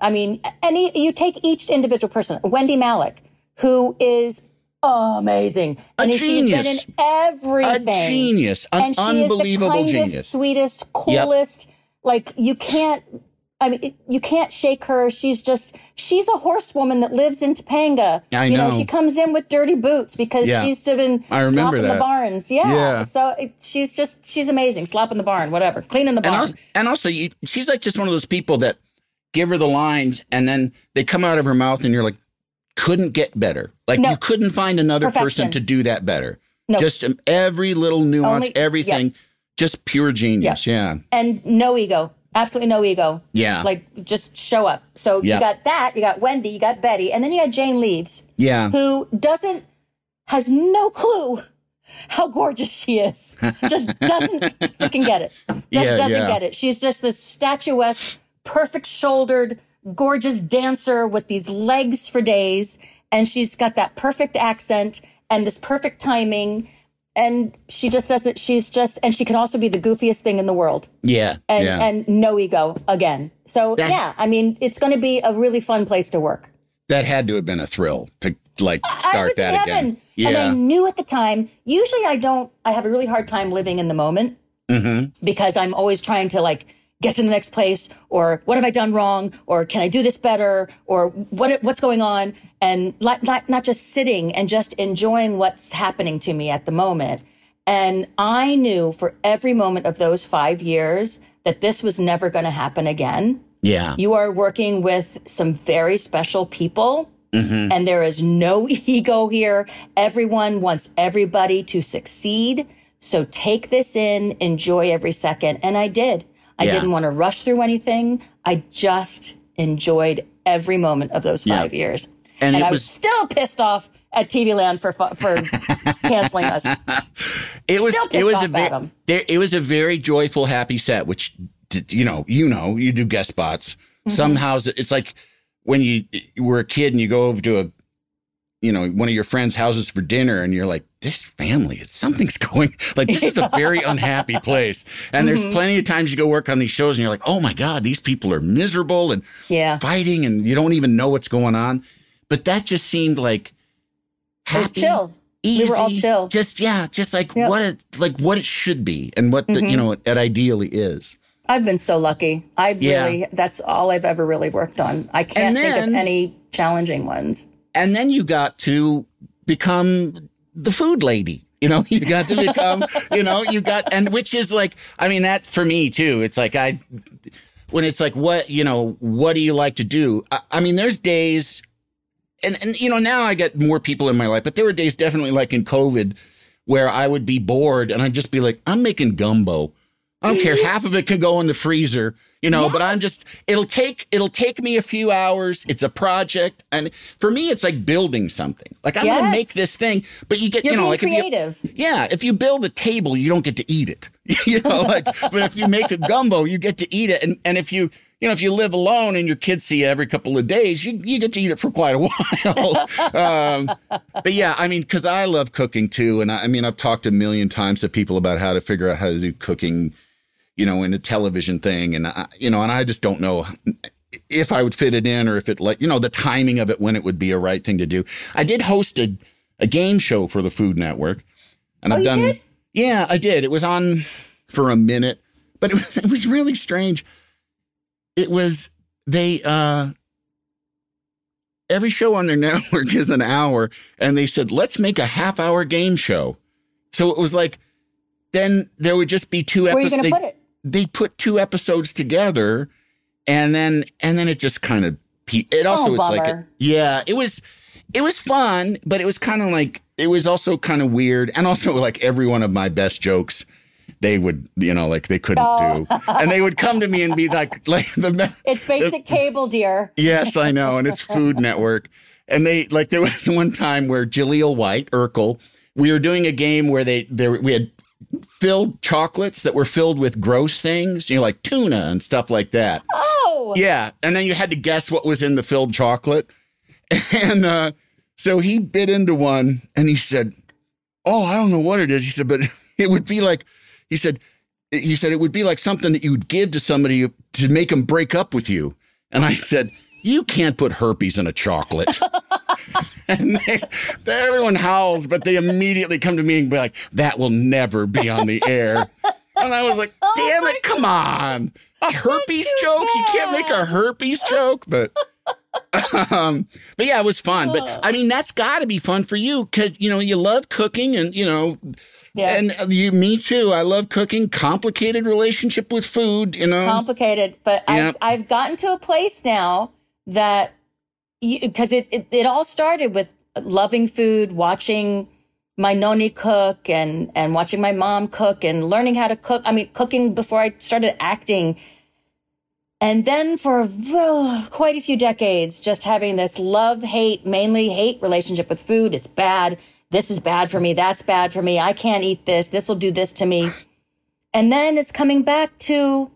I mean, any you take each individual person. Wendy Malick, who is amazing. A and genius. She's been in everything. A genius. An and she unbelievable is the kindest, genius. sweetest, coolest. Yep. Like you can't. I mean, it, you can't shake her. She's just, she's a horsewoman that lives in Topanga. I you know. know. She comes in with dirty boots because yeah. she's been I remember slopping that. the barns. Yeah. yeah. So it, she's just, she's amazing. Slopping the barn, whatever. Cleaning the barn. And also, and also you, she's like just one of those people that give her the lines and then they come out of her mouth and you're like, couldn't get better. Like no. you couldn't find another Perfection. person to do that better. No. Just um, every little nuance, Only, everything, yep. just pure genius. Yep. Yeah. And no ego. Absolutely no ego. Yeah. Like just show up. So you got that, you got Wendy, you got Betty, and then you got Jane Leeves. Yeah. Who doesn't, has no clue how gorgeous she is. Just doesn't freaking get it. Just yeah, doesn't yeah. get it. She's just this statuesque, perfect shouldered, gorgeous dancer with these legs for days. And she's got that perfect accent and this perfect timing and she just doesn't she's just and she can also be the goofiest thing in the world yeah and yeah. and no ego again so that, yeah i mean it's going to be a really fun place to work that had to have been a thrill to like start that again yeah. and i knew at the time usually i don't i have a really hard time living in the moment mm-hmm. because i'm always trying to like get to the next place or what have I done wrong or can I do this better or what what's going on and not, not, not just sitting and just enjoying what's happening to me at the moment. And I knew for every moment of those 5 years that this was never going to happen again. Yeah. You are working with some very special people mm-hmm. and there is no ego here. Everyone wants everybody to succeed. So take this in, enjoy every second. And I did. I yeah. didn't want to rush through anything. I just enjoyed every moment of those five yeah. years. And, and I was, was still pissed off at TV Land for for canceling us. It was it was a very, it was a very joyful, happy set. Which you know, you know, you do guest spots. Mm-hmm. Somehow it's like when you, you were a kid and you go over to a you know, one of your friends' houses for dinner and you're like, this family is something's going like this is a very unhappy place. And mm-hmm. there's plenty of times you go work on these shows and you're like, oh my God, these people are miserable and yeah. fighting and you don't even know what's going on. But that just seemed like happy, chill. Easy, we were all chill. Just yeah, just like yep. what it like what it should be and what the, mm-hmm. you know it ideally is. I've been so lucky. I really yeah. that's all I've ever really worked on. I can't then, think of any challenging ones. And then you got to become the food lady. You know, you got to become, you know, you got, and which is like, I mean, that for me too. It's like, I, when it's like, what, you know, what do you like to do? I, I mean, there's days, and, and, you know, now I get more people in my life, but there were days definitely like in COVID where I would be bored and I'd just be like, I'm making gumbo. I don't care. Half of it can go in the freezer, you know, yes. but I'm just it'll take it'll take me a few hours. It's a project. And for me, it's like building something. Like I'm yes. gonna make this thing, but you get You're you know, like creative. If you, yeah, if you build a table, you don't get to eat it. you know, like but if you make a gumbo, you get to eat it. And and if you you know, if you live alone and your kids see you every couple of days, you, you get to eat it for quite a while. um, but yeah, I mean, because I love cooking too. And I, I mean, I've talked a million times to people about how to figure out how to do cooking you know, in a television thing. And, I, you know, and I just don't know if I would fit it in or if it like, you know, the timing of it when it would be a right thing to do. I did host a, a game show for the Food Network. And oh, I've done, did? yeah, I did. It was on for a minute, but it was, it was really strange. It was, they, uh, every show on their network is an hour. And they said, let's make a half hour game show. So it was like, then there would just be two episodes they put two episodes together and then and then it just kind of it oh, also oh, was like a, yeah it was it was fun but it was kind of like it was also kind of weird and also like every one of my best jokes they would you know like they couldn't oh. do. And they would come to me and be like like the it's basic the, cable dear. Yes i know and it's food network. And they like there was one time where Jaleel White Urkel we were doing a game where they there we had filled chocolates that were filled with gross things, you know, like tuna and stuff like that. Oh. Yeah. And then you had to guess what was in the filled chocolate. And uh, so he bit into one and he said, Oh, I don't know what it is. He said, but it would be like, he said, he said, it would be like something that you would give to somebody to make them break up with you. And I said, You can't put herpes in a chocolate. and they, everyone howls, but they immediately come to me and be like, "That will never be on the air." And I was like, oh "Damn it, come on! A herpes joke? Bad. You can't make a herpes joke." But, um, but yeah, it was fun. But I mean, that's got to be fun for you because you know you love cooking, and you know. Yeah. And you, me too. I love cooking. Complicated relationship with food, you know. Complicated, but yeah. I've I've gotten to a place now that because it, it, it all started with loving food, watching my noni cook and and watching my mom cook and learning how to cook. I mean, cooking before I started acting. And then for oh, quite a few decades, just having this love hate, mainly hate relationship with food. It's bad. This is bad for me. That's bad for me. I can't eat this. This will do this to me. And then it's coming back to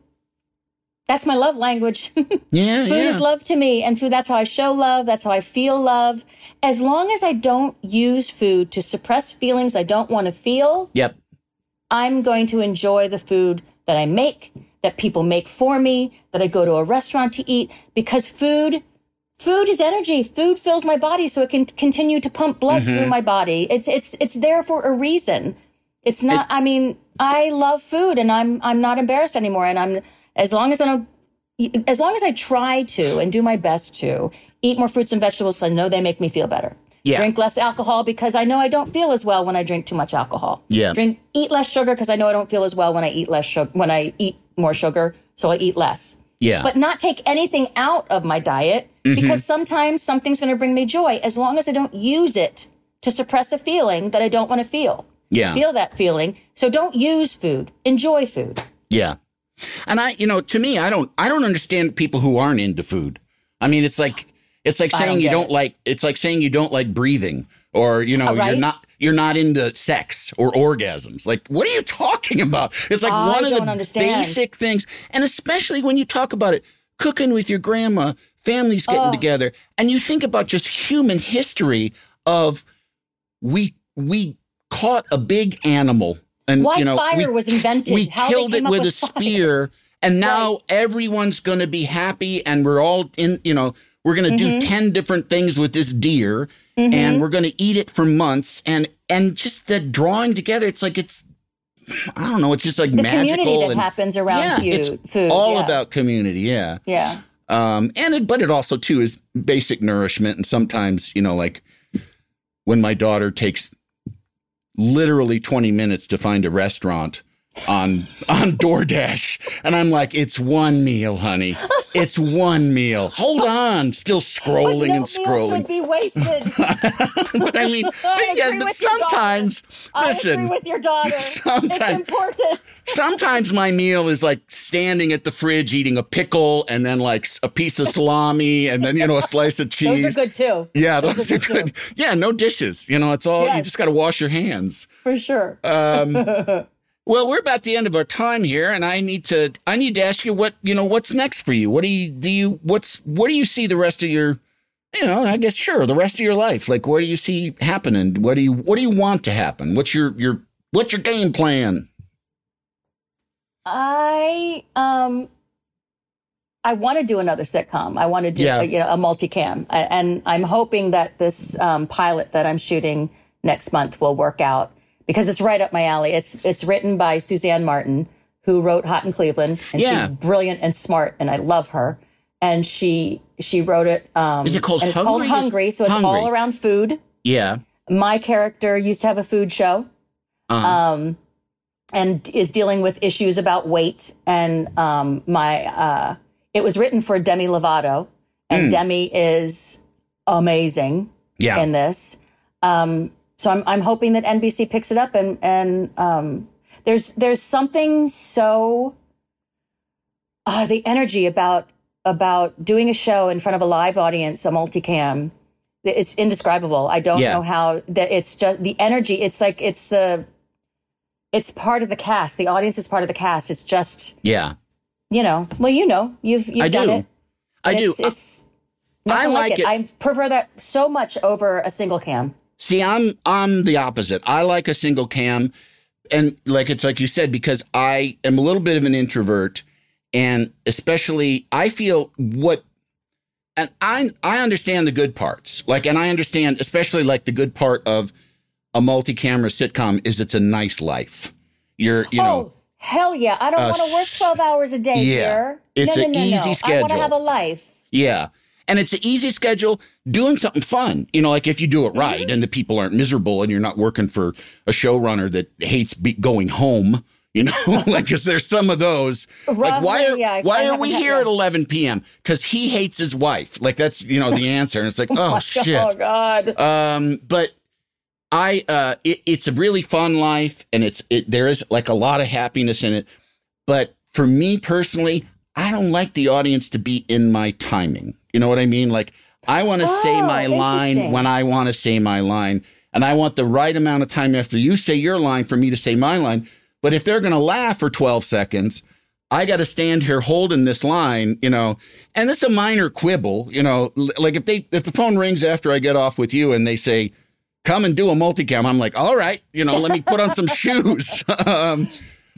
that's my love language. Yeah. food yeah. is love to me. And food, that's how I show love. That's how I feel love. As long as I don't use food to suppress feelings I don't want to feel. Yep. I'm going to enjoy the food that I make, that people make for me, that I go to a restaurant to eat, because food, food is energy. Food fills my body so it can continue to pump blood mm-hmm. through my body. It's, it's, it's there for a reason. It's not, it, I mean, I love food and I'm, I'm not embarrassed anymore. And I'm, as long as I don't, as long as I try to and do my best to eat more fruits and vegetables, so I know they make me feel better. Yeah. Drink less alcohol because I know I don't feel as well when I drink too much alcohol. Yeah. Drink eat less sugar because I know I don't feel as well when I eat less sugar when I eat more sugar, so I eat less. Yeah. But not take anything out of my diet mm-hmm. because sometimes something's going to bring me joy as long as I don't use it to suppress a feeling that I don't want to feel. Yeah. Feel that feeling. So don't use food. Enjoy food. Yeah. And I, you know, to me, I don't I don't understand people who aren't into food. I mean, it's like it's like saying don't you don't it. like it's like saying you don't like breathing or you know uh, right? you're not you're not into sex or orgasms. Like what are you talking about? It's like I one of the understand. basic things and especially when you talk about it cooking with your grandma, families getting oh. together and you think about just human history of we we caught a big animal and Why you know fire we, was invented. We How killed it with, with a spear and now right. everyone's going to be happy and we're all in you know we're going to mm-hmm. do 10 different things with this deer mm-hmm. and we're going to eat it for months. And, and just the drawing together, it's like, it's, I don't know, it's just like the magical. community that and, happens around yeah, food. It's food, all yeah. about community. Yeah. Yeah. Um, and it, but it also too is basic nourishment. And sometimes, you know, like when my daughter takes literally 20 minutes to find a restaurant on on DoorDash, and I'm like, it's one meal, honey. It's one meal. Hold on, still scrolling no and scrolling. Meal Should be wasted. but I mean, I yeah, but sometimes listen. I agree with your daughter. Sometimes, it's important. sometimes my meal is like standing at the fridge eating a pickle and then like a piece of salami and then you know a slice of cheese. Those are good too. Yeah, those, those are, good. Yeah, no dishes. You know, it's all yes. you just got to wash your hands. For sure. Um, well, we're about the end of our time here, and I need to I need to ask you what you know what's next for you. What do you do you what's what do you see the rest of your you know I guess sure the rest of your life like what do you see happening? What do you what do you want to happen? What's your your what's your game plan? I um I want to do another sitcom. I want to do yeah. a, you know a multicam, and I'm hoping that this um, pilot that I'm shooting next month will work out because it's right up my alley. It's it's written by Suzanne Martin, who wrote Hot in Cleveland, and yeah. she's brilliant and smart, and I love her. And she she wrote it. Um, Is it called? And Hungry? it's called Hungry, so it's Hungry. all around food. Yeah. My character used to have a food show, uh-huh. um, and is dealing with issues about weight. And um, my uh, it was written for Demi Lovato, and mm. Demi is amazing yeah. in this. Um, so I'm I'm hoping that NBC picks it up and and um, there's there's something so uh, the energy about about doing a show in front of a live audience, a multicam. It's indescribable. I don't yeah. know how that it's just the energy. It's like it's the it's part of the cast. The audience is part of the cast. It's just yeah. You know, well, you know, you've you've I done do. it. I it's, do. It's I like, like it. it. I prefer that so much over a single cam. See, I'm I'm the opposite. I like a single cam and like it's like you said because I am a little bit of an introvert and especially I feel what and I I understand the good parts. Like and I understand especially like the good part of a multi-camera sitcom is it's a nice life. You're, you oh, know, hell yeah. I don't uh, want to work 12 hours a day yeah, here. It's no, an no, no, easy schedule. I want to have a life. Yeah and it's an easy schedule doing something fun. You know like if you do it right mm-hmm. and the people aren't miserable and you're not working for a showrunner that hates be- going home you know like because there's some of those. Roughly, like why are, yeah, why are we here at 11 p.m because he hates his wife. Like that's you know the answer. And it's like oh, oh shit. Oh god. Um but i uh it, it's a really fun life and it's it, there is like a lot of happiness in it. But for me personally I don't like the audience to be in my timing. You know what I mean? Like I want to oh, say my line when I want to say my line. And I want the right amount of time after you say your line for me to say my line. But if they're going to laugh for 12 seconds, I got to stand here holding this line, you know, and it's a minor quibble, you know, like if they, if the phone rings after I get off with you and they say, come and do a multicam, I'm like, all right, you know, let me put on some shoes. um,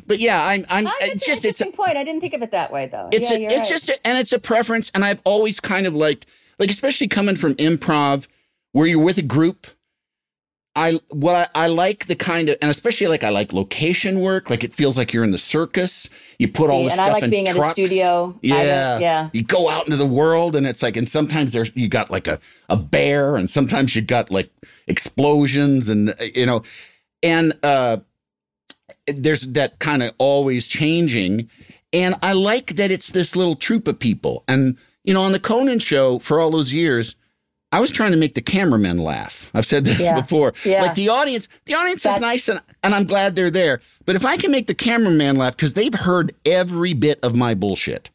but yeah, I'm, I'm, oh, it's just, it's a point. I didn't think of it that way though. It's yeah, a, it's right. just, a, and it's a preference. And I've always kind of liked, like, especially coming from improv where you're with a group I what I, I, like the kind of and especially like I like location work. Like it feels like you're in the circus. You put See, all the stuff I like in being trucks. at a studio. Yeah, yeah. You go out into the world and it's like and sometimes there's you got like a a bear and sometimes you got like explosions and you know and uh there's that kind of always changing and I like that it's this little troop of people and you know on the Conan show for all those years I was trying to make the cameramen laugh. I've said this yeah. before. Yeah. Like the audience, the audience That's... is nice and, and I'm glad they're there. But if I can make the cameraman laugh, because they've heard every bit of my bullshit.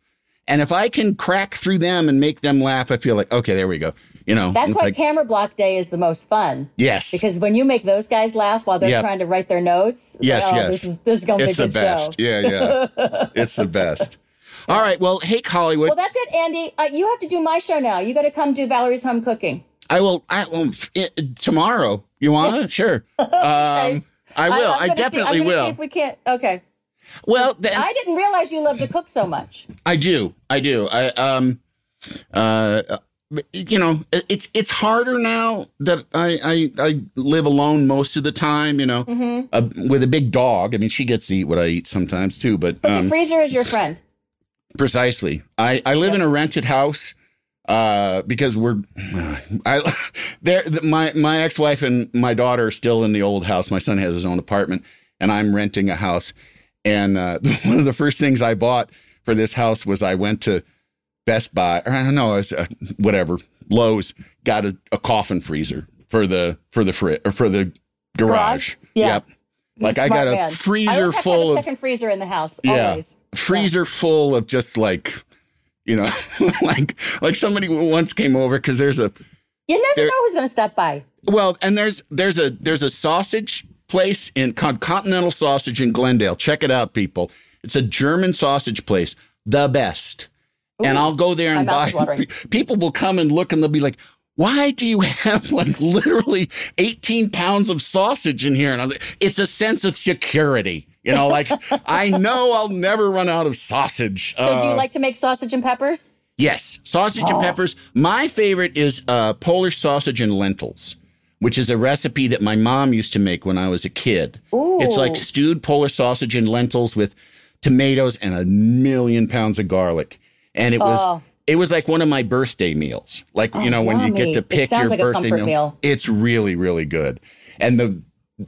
And if I can crack through them and make them laugh, I feel like, okay, there we go. You know, that's why like, camera block day is the most fun. Yes. Because when you make those guys laugh while they're yep. trying to write their notes, yes, oh, yes. This is, this is going to be a good best. show. Yeah, yeah. it's the best. All right. Well, hey, Hollywood. Well, that's it, Andy. Uh, you have to do my show now. You got to come do Valerie's Home Cooking. I will. I will it, tomorrow. You want to? Sure. okay. Um, I will. I, I definitely see, will. See if we can't. Okay. Well, then, I didn't realize you love to cook so much. I do. I do. I um, uh, you know, it's it's harder now that I I, I live alone most of the time. You know, mm-hmm. uh, with a big dog. I mean, she gets to eat what I eat sometimes too. But but um, the freezer is your friend. Precisely. I I live in a rented house uh, because we're I there my my ex-wife and my daughter are still in the old house. My son has his own apartment and I'm renting a house. And uh, one of the first things I bought for this house was I went to Best Buy or I don't know, was, uh, whatever, Lowe's, got a, a, coffin freezer for the for the fri- or for the garage. garage? Yeah. Yep. Like I got a man. freezer full of second freezer in the house. Yeah, always. freezer yeah. full of just like you know, like like somebody once came over because there's a. You never there, know who's going to stop by. Well, and there's there's a there's a sausage place in Continental Sausage in Glendale. Check it out, people. It's a German sausage place, the best. Ooh, and I'll go there and buy. People will come and look, and they'll be like, "Why do you have like literally 18 pounds of sausage in here?" And I'm like, it's a sense of security. You know, like I know I'll never run out of sausage. So, uh, do you uh, like to make sausage and peppers? Yes, sausage oh. and peppers. My favorite is uh, Polish sausage and lentils, which is a recipe that my mom used to make when I was a kid. Ooh. It's like stewed Polish sausage and lentils with tomatoes and a million pounds of garlic, and it was. Oh. It was like one of my birthday meals. Like, oh, you know, yummy. when you get to pick your like birthday meal, meal. It's really, really good. And the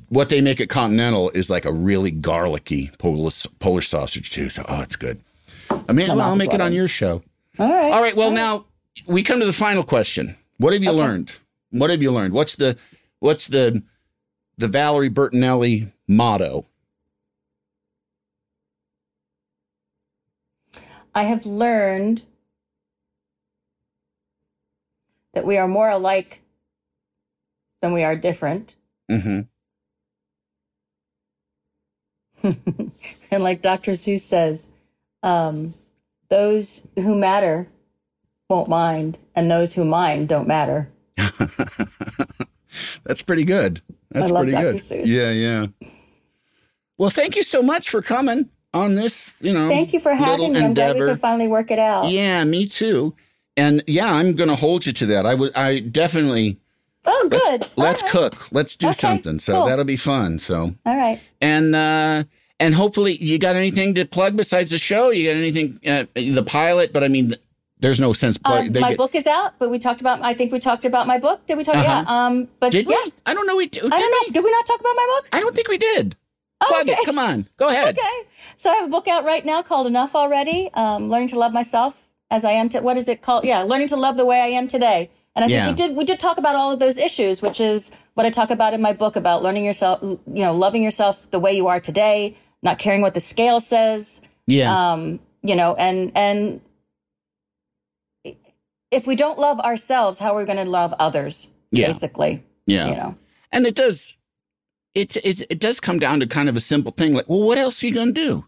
what they make at Continental is like a really garlicky Polish, Polish sausage too. So, oh, it's good. I mean, well, I'll make it on your show. All right. All right. Well, All now right. we come to the final question. What have you okay. learned? What have you learned? What's the what's the the Valerie Bertinelli motto? I have learned that we are more alike than we are different. Mm-hmm. and like Dr. Seuss says, um, those who matter won't mind, and those who mind don't matter. That's pretty good. That's pretty Dr. good. Seuss. Yeah, yeah. Well, thank you so much for coming on this, you know. Thank you for having me. I'm glad we could finally work it out. Yeah, me too. And yeah, I'm going to hold you to that. I would I definitely Oh, good. Let's, let's right. cook. Let's do okay, something. So cool. that'll be fun. So. All right. And uh and hopefully you got anything to plug besides the show? You got anything uh, the pilot, but I mean there's no sense plug. Um, my get... book is out, but we talked about I think we talked about my book. Did we talk uh-huh. yeah. Um but did yeah. we? I don't know we did. I don't know. We? Did we not talk about my book? I don't think we did. Oh, plug okay. it. Come on. Go ahead. okay. So I have a book out right now called Enough Already. Um, learning to love myself as I am to what is it called? Yeah, learning to love the way I am today. And I think we did we did talk about all of those issues, which is what I talk about in my book about learning yourself, you know, loving yourself the way you are today, not caring what the scale says. Yeah. Um, you know, and and if we don't love ourselves, how are we going to love others? Yeah. Basically. Yeah. You know. And it does it, it it does come down to kind of a simple thing like, well, what else are you going to do?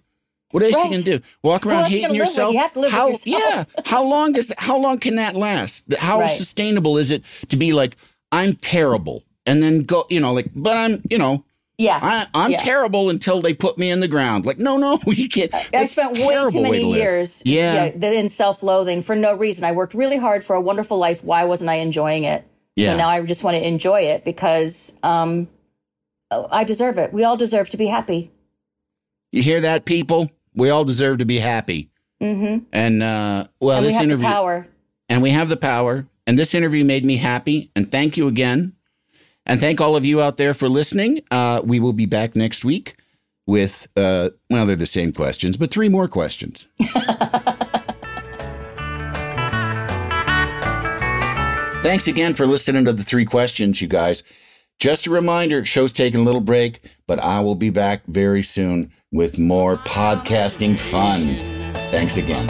What else right. you can do? Walk around hating yourself? You have to live how, with yourself. Yeah. how long does how long can that last? How right. sustainable is it to be like, I'm terrible, and then go, you know, like, but I'm, you know, yeah, I, am yeah. terrible until they put me in the ground. Like, no, no, you can't. I spent way too many to years, yeah. yeah, in self-loathing for no reason. I worked really hard for a wonderful life. Why wasn't I enjoying it? Yeah. So now I just want to enjoy it because um, I deserve it. We all deserve to be happy. You hear that, people? We all deserve to be happy. Mm-hmm. And uh, well, and this we interview, power, and we have the power. And this interview made me happy. And thank you again. And thank all of you out there for listening. Uh, we will be back next week with, uh, well, they're the same questions, but three more questions. Thanks again for listening to the three questions, you guys. Just a reminder, show's taking a little break, but I will be back very soon with more podcasting fun. Thanks again.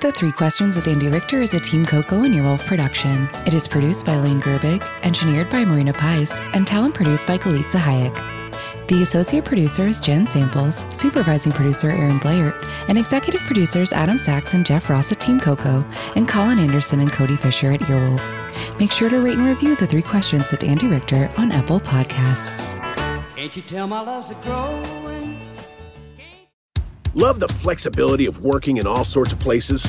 The Three Questions with Andy Richter is a Team Coco and Earwolf production. It is produced by Lane Gerbig, engineered by Marina Pais, and talent produced by Galitza Hayek. The associate producer is Jen Samples, supervising producer Aaron Blair, and executive producers Adam Sachs and Jeff Ross at Team Coco, and Colin Anderson and Cody Fisher at Earwolf. Make sure to rate and review the three questions with Andy Richter on Apple Podcasts. Can't you tell my love's a growing? Love the flexibility of working in all sorts of places?